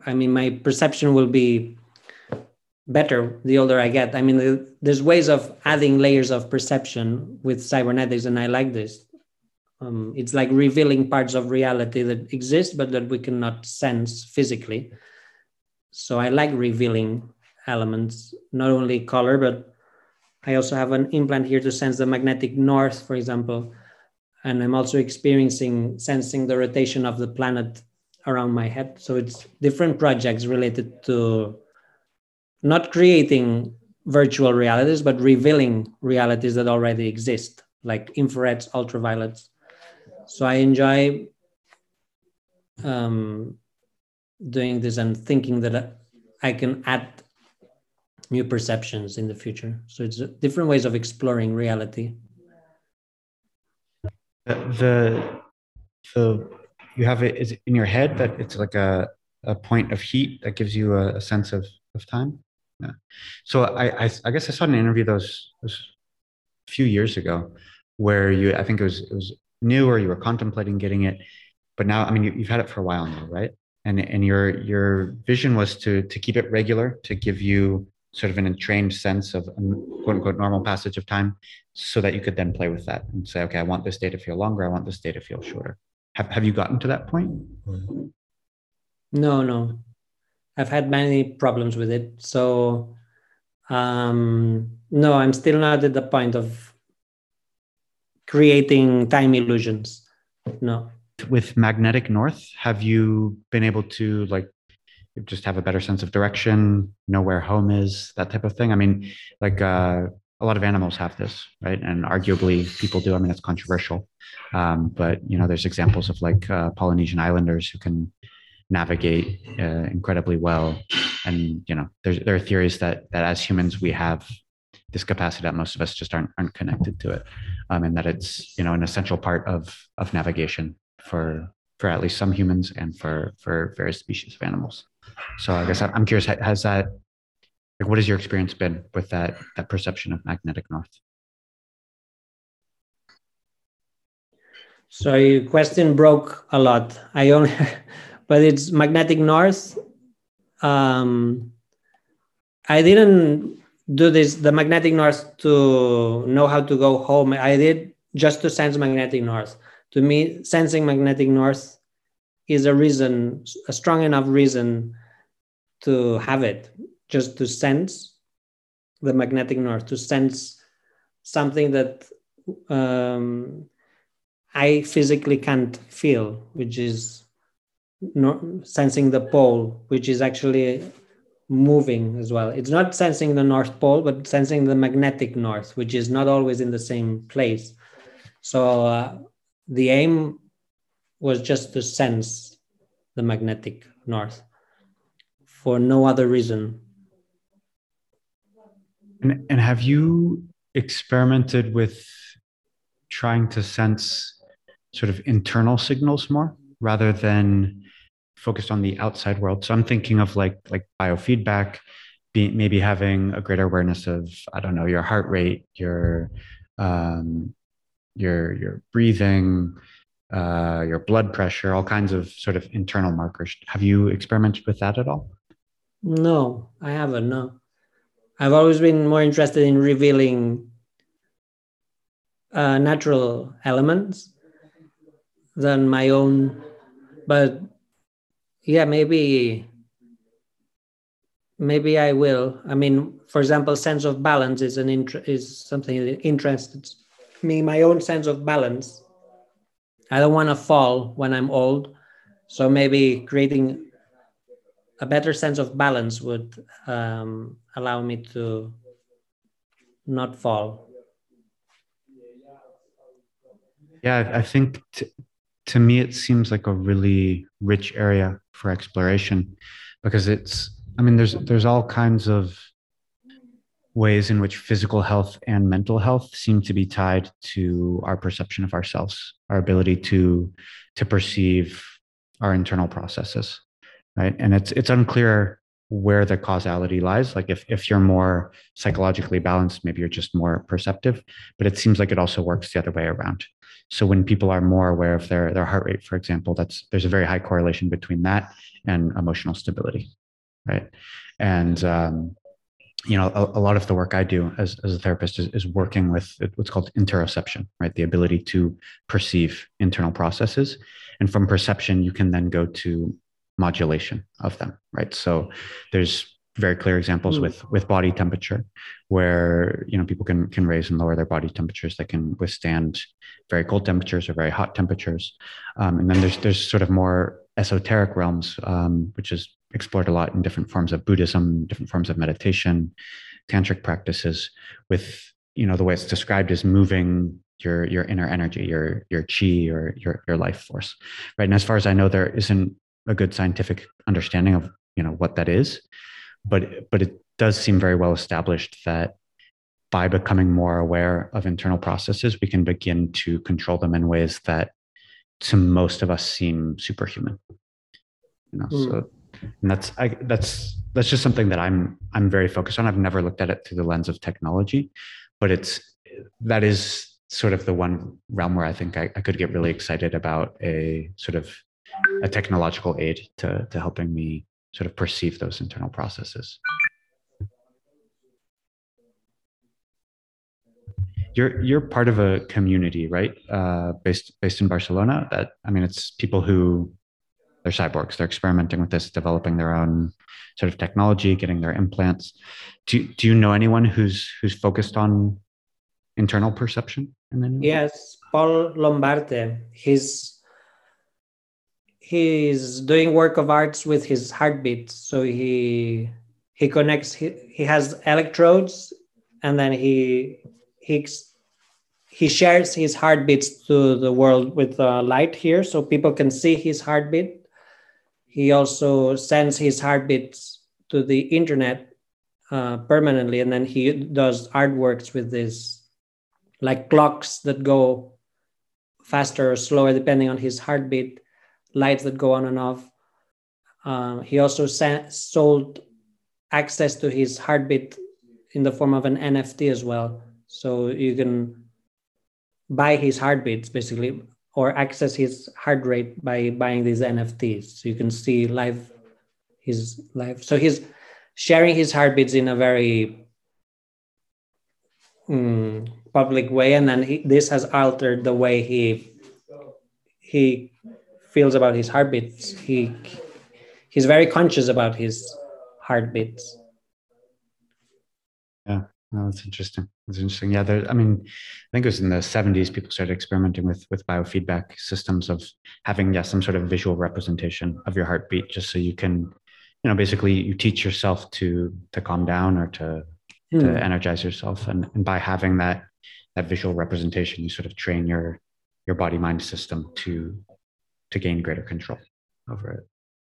i mean my perception will be better the older i get i mean there's ways of adding layers of perception with cybernetics and i like this um, it's like revealing parts of reality that exist but that we cannot sense physically so i like revealing elements, not only color, but I also have an implant here to sense the magnetic north, for example. And I'm also experiencing, sensing the rotation of the planet around my head. So it's different projects related to not creating virtual realities, but revealing realities that already exist, like infrareds, ultraviolets. So I enjoy um, doing this and thinking that I can add new perceptions in the future. So it's different ways of exploring reality. The the you have it is in your head that it's like a a point of heat that gives you a, a sense of of time. Yeah. So I, I, I guess I saw an interview those, those a few years ago where you I think it was it was new or you were contemplating getting it, but now I mean you, you've had it for a while now, right? And and your your vision was to to keep it regular to give you sort of an entrained sense of quote unquote normal passage of time so that you could then play with that and say, okay, I want this day to feel longer. I want this day to feel shorter. Have, have you gotten to that point? No, no. I've had many problems with it. So, um, no, I'm still not at the point of creating time illusions. No. With magnetic north, have you been able to like just have a better sense of direction, know where home is, that type of thing? I mean, like uh, a lot of animals have this, right? And arguably people do. I mean, it's controversial, um, but you know, there's examples of like uh, Polynesian islanders who can navigate uh, incredibly well, and you know, there's there are theories that that as humans we have this capacity that most of us just aren't aren't connected to it, um, and that it's you know an essential part of of navigation for for at least some humans and for for various species of animals. So I guess I'm curious, has that like what has your experience been with that that perception of magnetic north? So your question broke a lot. I only, but it's magnetic north. Um, I didn't do this the magnetic north to know how to go home. I did just to sense magnetic north. To me, sensing magnetic north is a reason, a strong enough reason to have it just to sense the magnetic north, to sense something that um, I physically can't feel, which is no, sensing the pole, which is actually moving as well. It's not sensing the North Pole, but sensing the magnetic north, which is not always in the same place. So uh, the aim was just to sense the magnetic north for no other reason and, and have you experimented with trying to sense sort of internal signals more rather than focused on the outside world? So I'm thinking of like like biofeedback, be, maybe having a greater awareness of I don't know your heart rate, your um, your your breathing, uh, your blood pressure, all kinds of sort of internal markers. Have you experimented with that at all? No, I haven't. No. I've always been more interested in revealing uh, natural elements than my own. But yeah, maybe maybe I will. I mean, for example, sense of balance is an is something that interests me. My own sense of balance. I don't want to fall when I'm old, so maybe creating a better sense of balance would um, allow me to not fall. Yeah, I think t- to me it seems like a really rich area for exploration because it's. I mean, there's there's all kinds of ways in which physical health and mental health seem to be tied to our perception of ourselves, our ability to to perceive our internal processes right? And it's it's unclear where the causality lies. Like if if you're more psychologically balanced, maybe you're just more perceptive. But it seems like it also works the other way around. So when people are more aware of their their heart rate, for example, that's there's a very high correlation between that and emotional stability, right? And um, you know, a, a, lot of the work I do as, as a therapist is, is working with what's called interoception, right? The ability to perceive internal processes. And from perception, you can then go to modulation of them, right? So there's very clear examples mm. with with body temperature where you know people can can raise and lower their body temperatures they can withstand very cold temperatures or very hot temperatures um, and then there's there's sort of more esoteric realms um, which is explored a lot in different forms of buddhism different forms of meditation tantric practices with you know the way it's described is moving your your inner energy your your chi or your your life force right and as far as i know there isn't a good scientific understanding of you know what that is. But but it does seem very well established that by becoming more aware of internal processes we can begin to control them in ways that to most of us seem superhuman. You know mm. so and that's I, that's that's just something that i'm i'm very focused on. I've never looked at it through the lens of technology but it's that is sort of the one realm where i think I, I could get really excited about a sort of a technological aid to, to helping me sort of perceive those internal processes. You're, you're part of a community, right? Uh, based, based in Barcelona that, I mean, it's people who they're cyborgs. They're experimenting with this, developing their own sort of technology, getting their implants. Do do you know anyone who's who's focused on internal perception? Yes, Pol Lombarte. He's he's doing work of arts with his heartbeat. So he he connects. He, he has electrodes, and then he he he shares his heartbeats to the world with uh, light here, so people can see his heartbeat. He also sends his heartbeats to the internet uh, permanently, and then he does artworks with this, like clocks that go faster or slower depending on his heartbeat, lights that go on and off. Uh, he also sold access to his heartbeat in the form of an NFT as well. So you can buy his heartbeats basically or access his heart rate by buying these NFTs. So you can see live his life. So he's sharing his heartbeats in a very um, public way, and then he, this has altered the way he he feels about his heartbeats. He he's very conscious about his heartbeats. Yeah, no, that's interesting. That's interesting. Yeah, there. I mean, I think it was in the '70s people started experimenting with with biofeedback systems of having yeah some sort of visual representation of your heartbeat, just so you can, you know, basically you teach yourself to to calm down or to hmm. to energize yourself, and and by having that that visual representation, you sort of train your your body mind system to to gain greater control over it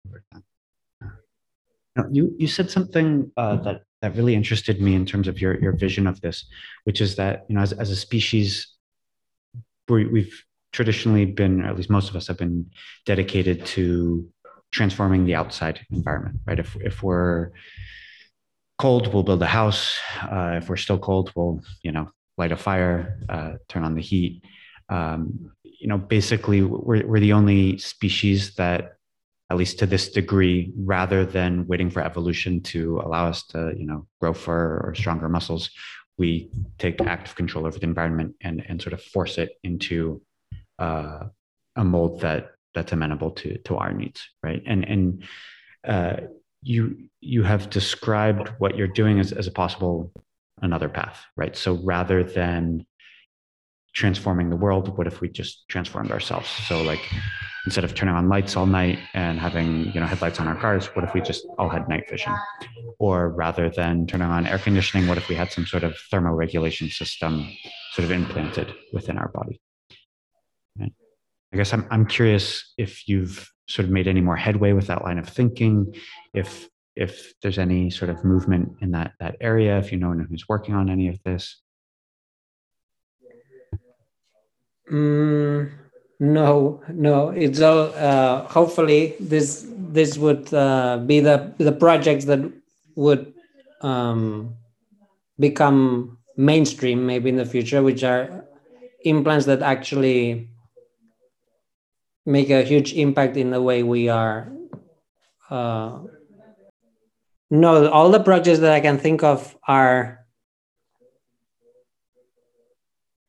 over time. Now, you you said something uh, that that really interested me in terms of your your vision of this, which is that you know as as a species, we, we've traditionally been, or at least most of us have been dedicated to transforming the outside environment, right? If if we're cold, we'll build a house. Uh, if we're still cold, we'll you know light a fire, uh, turn on the heat. Um, you know, basically, we're we're the only species that at least to this degree, rather than waiting for evolution to allow us to, you know, grow fur or stronger muscles, we take active control over the environment and and sort of force it into uh, a mold that that's amenable to to our needs, right? And and uh, you you have described what you're doing as, as a possible another path, right? So rather than transforming the world, what if we just transformed ourselves? So like instead of turning on lights all night and having you know headlights on our cars what if we just all had night vision or rather than turning on air conditioning what if we had some sort of thermoregulation system sort of implanted within our body right? i guess I'm, I'm curious if you've sort of made any more headway with that line of thinking if if there's any sort of movement in that that area if you know anyone who's working on any of this mm no, no. It's all. Uh, hopefully, this this would uh, be the the projects that would um, become mainstream maybe in the future, which are implants that actually make a huge impact in the way we are. Uh, no, all the projects that I can think of are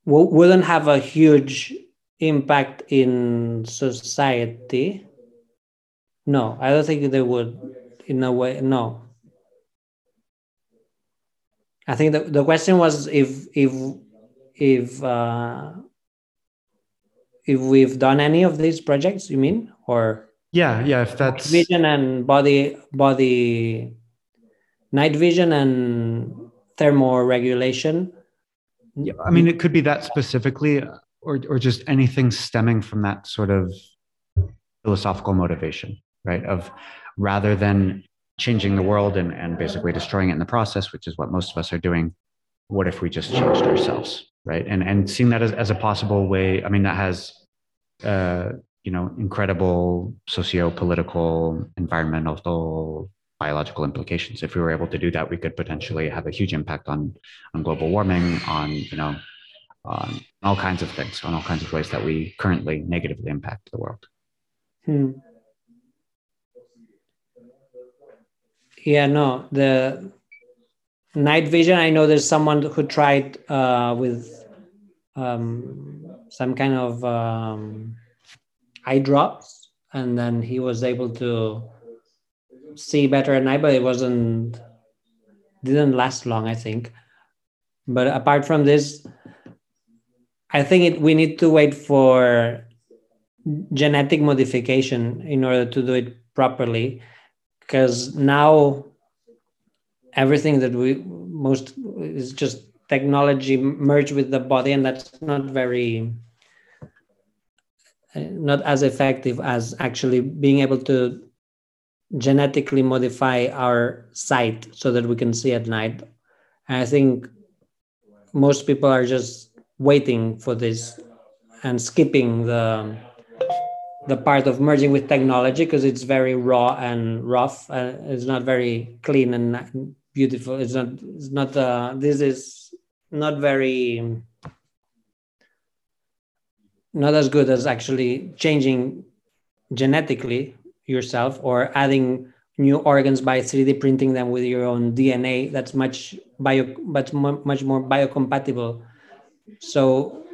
wouldn't have a huge impact in society. No i don't think they would in a way no. I think the, the question was if if if uh if we've done any of these projects you mean or? Yeah yeah if that's vision and body body night vision and thermoregulation yeah i mean it could be that specifically or or just anything stemming from that sort of philosophical motivation, right? Of rather than changing the world and, and basically destroying it in the process, which is what most of us are doing, what if we just changed ourselves, right? And and seeing that as, as a possible way, I mean, that has uh, you know, incredible socio-political, environmental, biological implications. If we were able to do that, we could potentially have a huge impact on on global warming, on you know, on all kinds of things, on all kinds of ways that we currently negatively impact the world. Hmm. Yeah, no, the night vision. I know there's someone who tried uh, with um, some kind of um, eye drops, and then he was able to see better at night. But it wasn't didn't last long, I think. But apart from this, I think it, we need to wait for genetic modification in order to do it properly because now everything that we most is just technology merged with the body and that's not very eh, not as effective as actually being able to genetically modify our sight so that we can see at night. And i think most people are just waiting for this and skipping the the part of merging with technology because it's very raw and rough. And it's not very clean and beautiful. It's not it's not uh, this is not very not as good as actually changing genetically yourself or adding new organs by 3d printing them with your own dna that's much bio but much more biocompatible so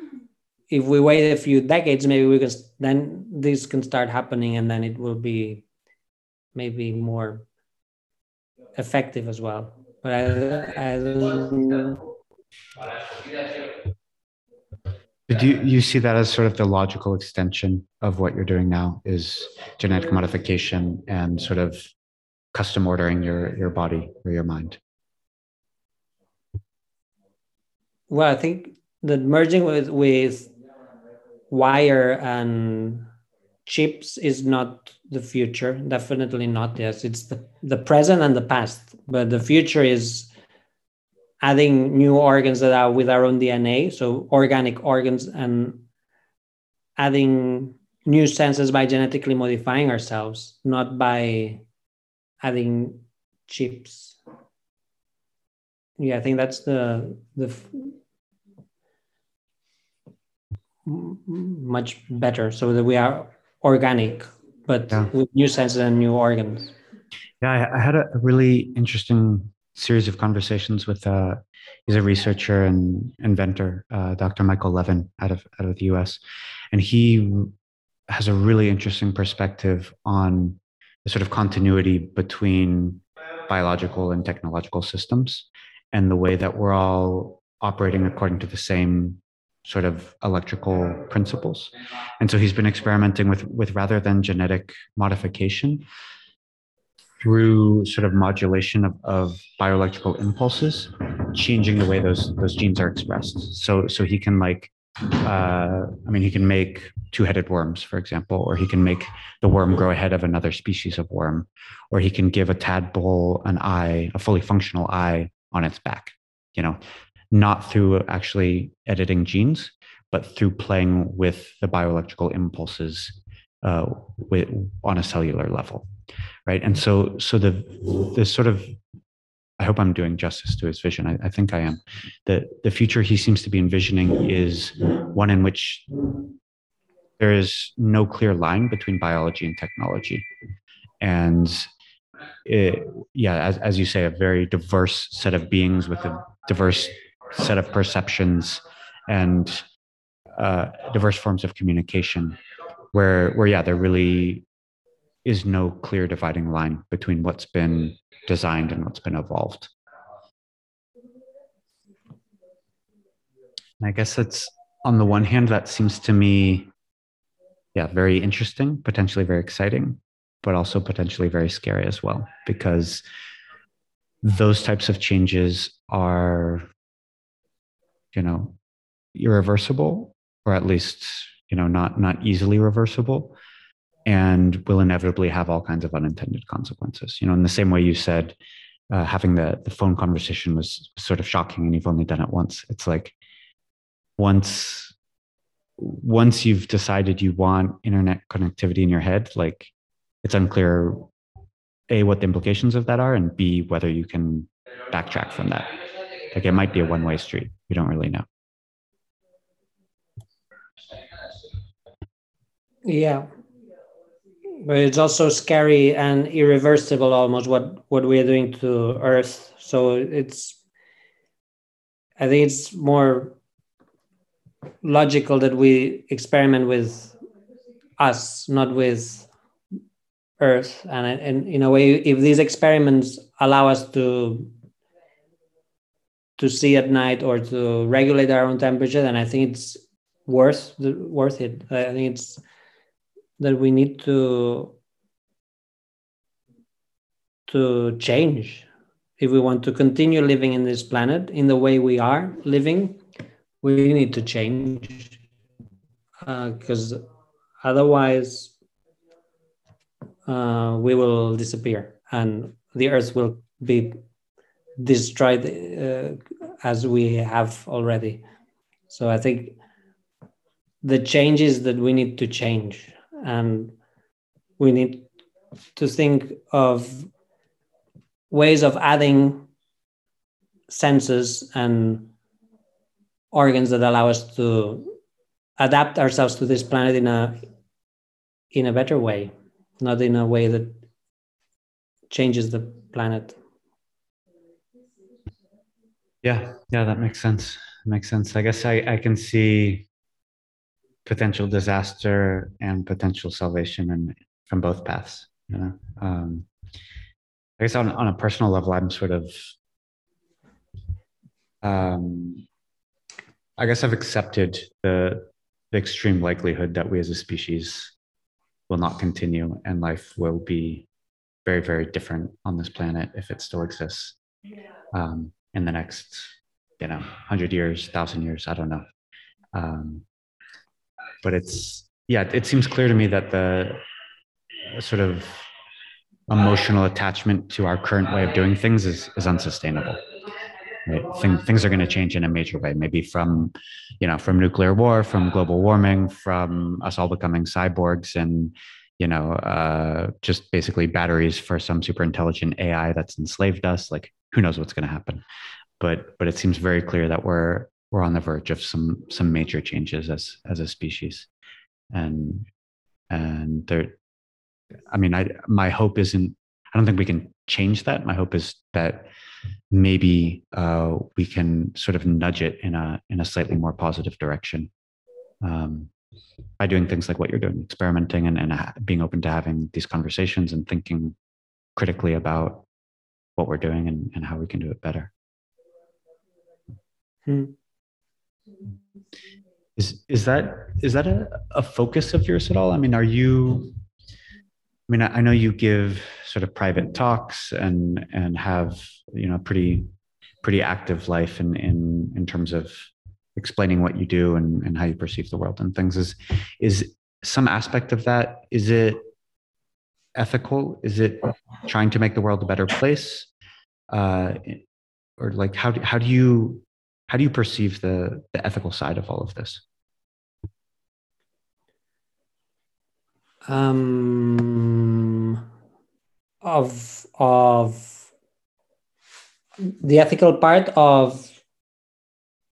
if we wait a few decades, maybe we can then this can start happening, and then it will be maybe more effective as well. But I, I don't. Do you, you see that as sort of the logical extension of what you're doing now is genetic modification and sort of custom ordering your your body or your mind? Well, I think that merging with with wire and chips is not the future definitely not yes it's the, the present and the past but the future is adding new organs that are with our own dna so organic organs and adding new senses by genetically modifying ourselves not by adding chips yeah i think that's the the much better so that we are organic but yeah. with new senses and new organs yeah i, had a really interesting series of conversations with uh he's a researcher and inventor uh, dr michael levin out of out of the us and he has a really interesting perspective on the sort of continuity between biological and technological systems and the way that we're all operating according to the same sort of electrical principles. And so he's been experimenting with, with rather than genetic modification through sort of modulation of, of bioelectrical impulses, changing the way those, those genes are expressed. So, so he can like, uh, I mean, he can make two-headed worms, for example, or he can make the worm grow ahead of another species of worm, or he can give a tadpole an eye, a fully functional eye on its back. You know, not through actually editing genes, but through playing with the bioelectrical impulses uh, with, on a cellular level, right? And so, so the the sort of I hope I'm doing justice to his vision. I, I think I am. The the future he seems to be envisioning is one in which there is no clear line between biology and technology, and it, yeah, as, as you say, a very diverse set of beings with a diverse set of perceptions and uh, diverse forms of communication where where yeah there really is no clear dividing line between what's been designed and what's been evolved. And i guess it's on the one hand that seems to me yeah very interesting potentially very exciting but also potentially very scary as well because those types of changes are you know irreversible or at least you know not not easily reversible and will inevitably have all kinds of unintended consequences you know in the same way you said uh, having the the phone conversation was sort of shocking and you've only done it once it's like once once you've decided you want internet connectivity in your head like it's unclear a what the implications of that are and b whether you can backtrack from that like it might be a one way street. We don't really know. Yeah. But it's also scary and irreversible almost what, what we are doing to Earth. So it's, I think it's more logical that we experiment with us, not with Earth. And, and in a way, if these experiments allow us to to see at night or to regulate our own temperature, then I think it's worth worth it. I think it's that we need to to change. If we want to continue living in this planet in the way we are living we need to change because uh, otherwise uh, we will disappear and the earth will be destroyed uh, as we have already. So i think the changes that we need to change and we need to think of ways of adding senses and organs that allow us to adapt ourselves to this planet in a in a better way not in a way that changes the planet. Yeah yeah that makes sense. Makes sense. I guess i i can see potential disaster and potential salvation and from both paths you know um I guess on, on a personal level, I'm sort of, um, I guess I've accepted the, the extreme likelihood that we as a species will not continue and life will be very, very different on this planet if it still exists um, in the next, you know, 100 years, 1,000 years, I don't know. Um, but it's, yeah, it seems clear to me that the sort of emotional attachment to our current way of doing things is, is unsustainable. Right? Thing, things are going to change in a major way, maybe from, you know, from nuclear war, from global warming, from us all becoming cyborgs and, you know, uh, just basically batteries for some super intelligent AI that's enslaved us. Like, who knows what's going to happen? But but it seems very clear that we're we're on the verge of some some major changes as as a species, and and there I mean, I my hope isn't. I don't think we can change that. My hope is that maybe uh, we can sort of nudge it in a in a slightly more positive direction um, by doing things like what you're doing, experimenting and, and being open to having these conversations and thinking critically about what we're doing and, and how we can do it better. Hmm. Is is that is that a, a focus of yours at all? I mean, are you I mean, I know you give sort of private talks and and have you know pretty pretty active life in in in terms of explaining what you do and, and how you perceive the world and things. Is is some aspect of that? Is it ethical? Is it trying to make the world a better place? Uh, or like how do, how do you how do you perceive the the ethical side of all of this? um, of of the ethical part of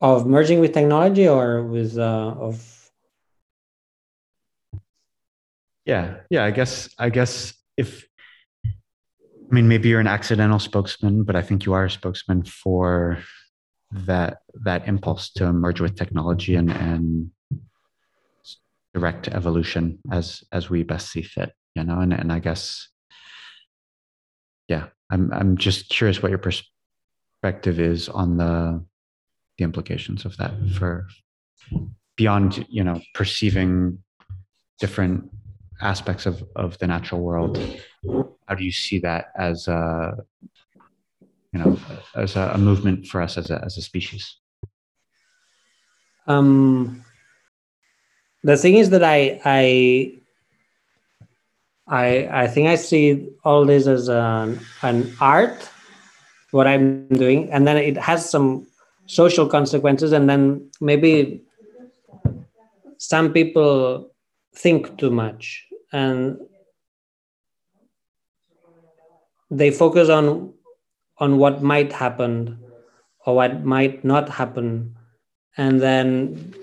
of merging with technology or with uh, of yeah yeah i guess i guess if i mean maybe you're an accidental spokesman but i think you are a spokesman for that that impulse to merge with technology and and direct evolution as as we best see fit you know? And, and i guess yeah i'm i'm just curious what your perspective is on the the implications of that for beyond you know perceiving different aspects of of the natural world. How do you see that as a you know as a, a movement for us as a as a species. Um the thing is that I I I I think I see all this as an an art, what I'm doing, and then it has some social consequences, and then maybe some people think too much and they focus on on what might happen or what might not happen. And then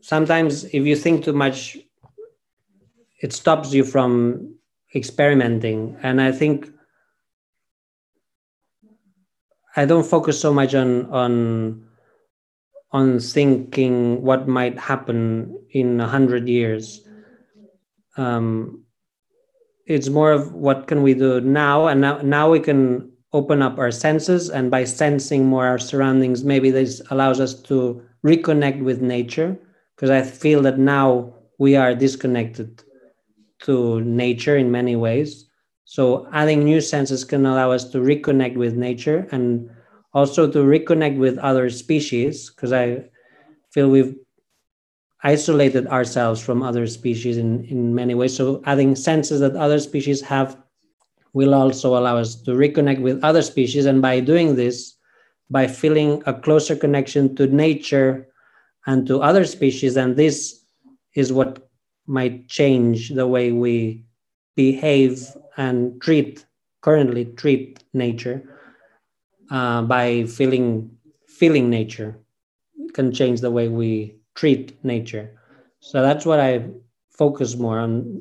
sometimes if you think too much it stops you from experimenting. And i think i don't focus so much on on on thinking what might happen in a hundred years. Um, it's more of what can we do now, and now now we can open up our senses, and by sensing more our surroundings, maybe this allows us to reconnect with nature. Because I feel that now we are disconnected to nature in many ways. So adding new senses can allow us to reconnect with nature and also to reconnect with other species because I feel we've isolated ourselves from other species in, in many ways. So adding senses that other species have will also allow us to reconnect with other species. And by doing this, by feeling a closer connection to nature and to other species, and this is what might change the way we behave and treat currently treat nature uh, by feeling feeling nature can change the way we treat nature so that's what i focus more on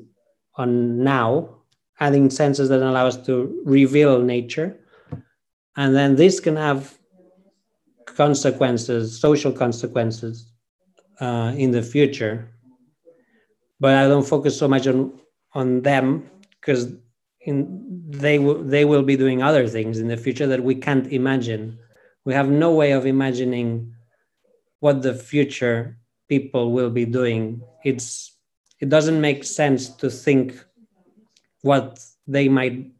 on now adding senses that allow us to reveal nature. And then this can have consequences social consequences uh, in the future. But i don't focus so much on on them because they will they will be doing other things in the future that we can't imagine. We have no way of imagining what the future people will be doing. It's it doesn't make sense to think what they might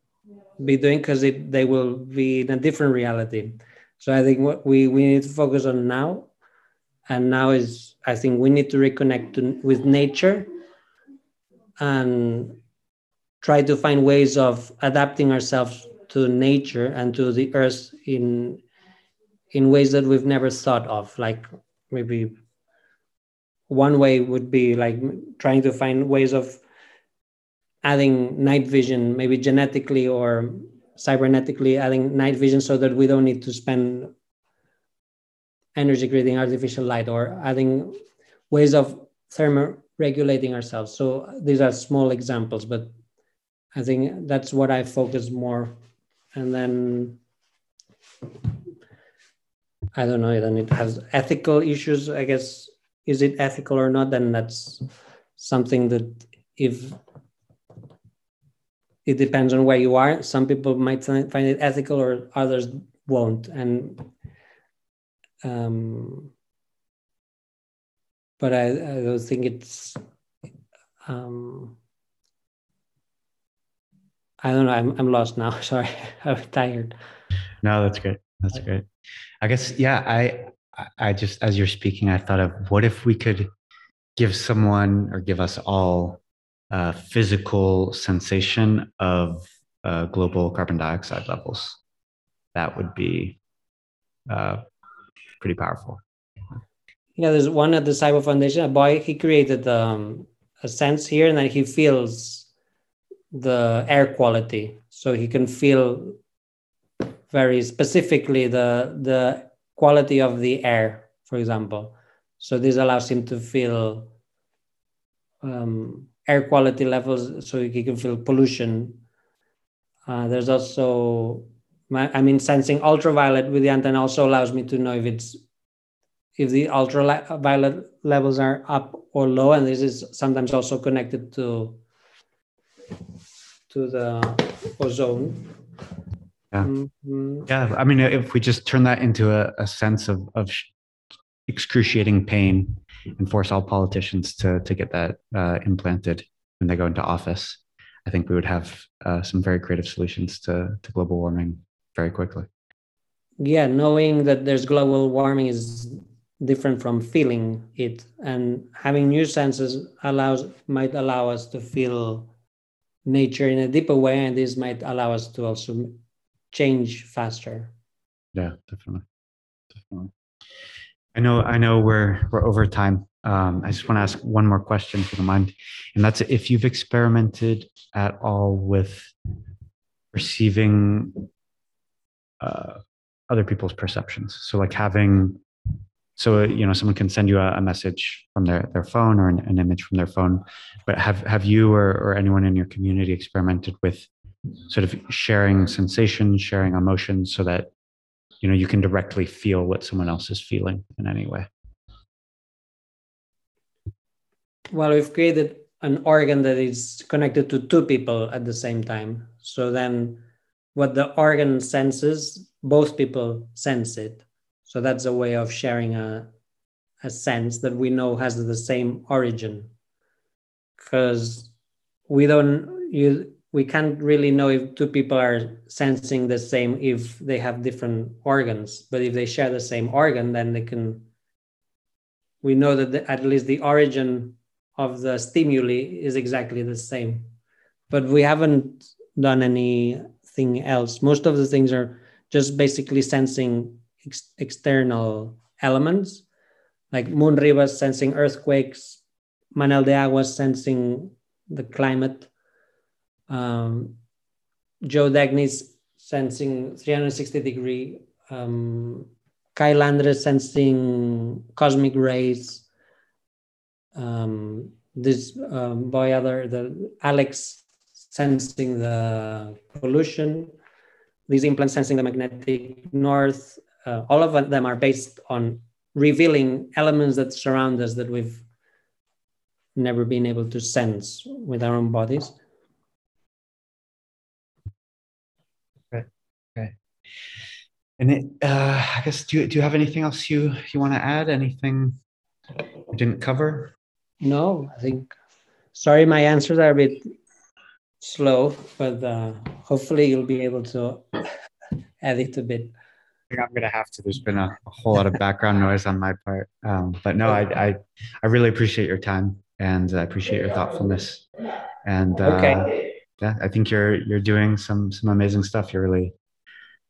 be doing because they will be in a different reality. So i think what we we need to focus on now and now is i think we need to reconnect to, with nature and try to find ways of adapting ourselves to nature and to the earth in in ways that we've never thought of. Like maybe one way would be like trying to find ways of adding night vision maybe genetically or cybernetically adding night vision so that we don't need to spend energy creating artificial light or adding ways of thermoregulating ourselves so these are small examples but I think that's what I focus more. And then I don't know, then it has ethical issues. I guess is it ethical or not? Then that's something that if it depends on where you are. Some people might find it ethical, or others won't. And um, but I, I don't think it's um, I don't know. I'm I'm lost now. Sorry, I'm tired. No, that's great. That's great. I guess yeah. I I just as you're speaking, I thought of what if we could give someone or give us all a physical sensation of uh, global carbon dioxide levels. That would be uh, pretty powerful. Yeah, there's one at the Cyborg Foundation. A boy he created um, a sense here, and then he feels the air quality so he can feel very specifically the the quality of the air for example so this allows him to feel um, air quality levels so you can feel pollution uh, there's also i mean sensing ultraviolet with the antenna also allows me to know if it's if the ultraviolet levels are up or low and this is sometimes also connected to to the ozone. Yeah. Mm-hmm. Yeah. I mean, if we just turn that into a, a sense of, of excruciating pain and force all politicians to, to get that uh, implanted when they go into office, I think we would have uh, some very creative solutions to, to global warming very quickly. Yeah, knowing that there's global warming is different from feeling it, and having new senses allows might allow us to feel nature in a deeper way and this might allow us to also change faster. Yeah definitely. Definitely i know i know we're we're over time. Um, i just want to ask one more question you don't mind. And that's if you've experimented at all with receiving uh, other people's perceptions. So like having so you know someone can send you a, a message from their, their phone or an, an, image from their phone but have have you or, or anyone in your community experimented with sort of sharing sensations sharing emotions so that you know you can directly feel what someone else is feeling in any way. Well we've created an organ that is connected to two people at the same time. So then what the organ senses both people sense it. So that's a way of sharing a, a sense that we know has the same origin. Because we don't you we can't really know if two people are sensing the same if they have different organs. But if they share the same organ, then they can we know that the, at least the origin of the stimuli is exactly the same. But we haven't done anything else. Most of the things are just basically sensing ex- external elements. Like Moon Ribas sensing earthquakes, Manel de Agua was sensing the climate. Um, Joe Dekni's sensing 360 degree. Um, Kai Landre sensing cosmic rays um, this um, boy other the Alex sensing the pollution, these implants sensing the magnetic north. Uh, all of them are based on revealing elements that surround us that we've never been able to sense with our own bodies. And it, uh, I guess do you, do you have anything else you you want to add? Anything we didn't cover? No, I think. Sorry, my answers are a bit slow, but uh, hopefully you'll be able to edit a bit. I think I'm gonna have to. There's been a, a whole lot of background noise on my part, um, but no, I, I I really appreciate your time and I appreciate your thoughtfulness. And uh, okay. yeah, I think you're you're doing some some amazing stuff. You're really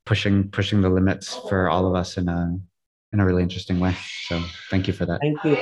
pushing pushing the limits for all of us in a in a really interesting way. So thank you for that. Thank you.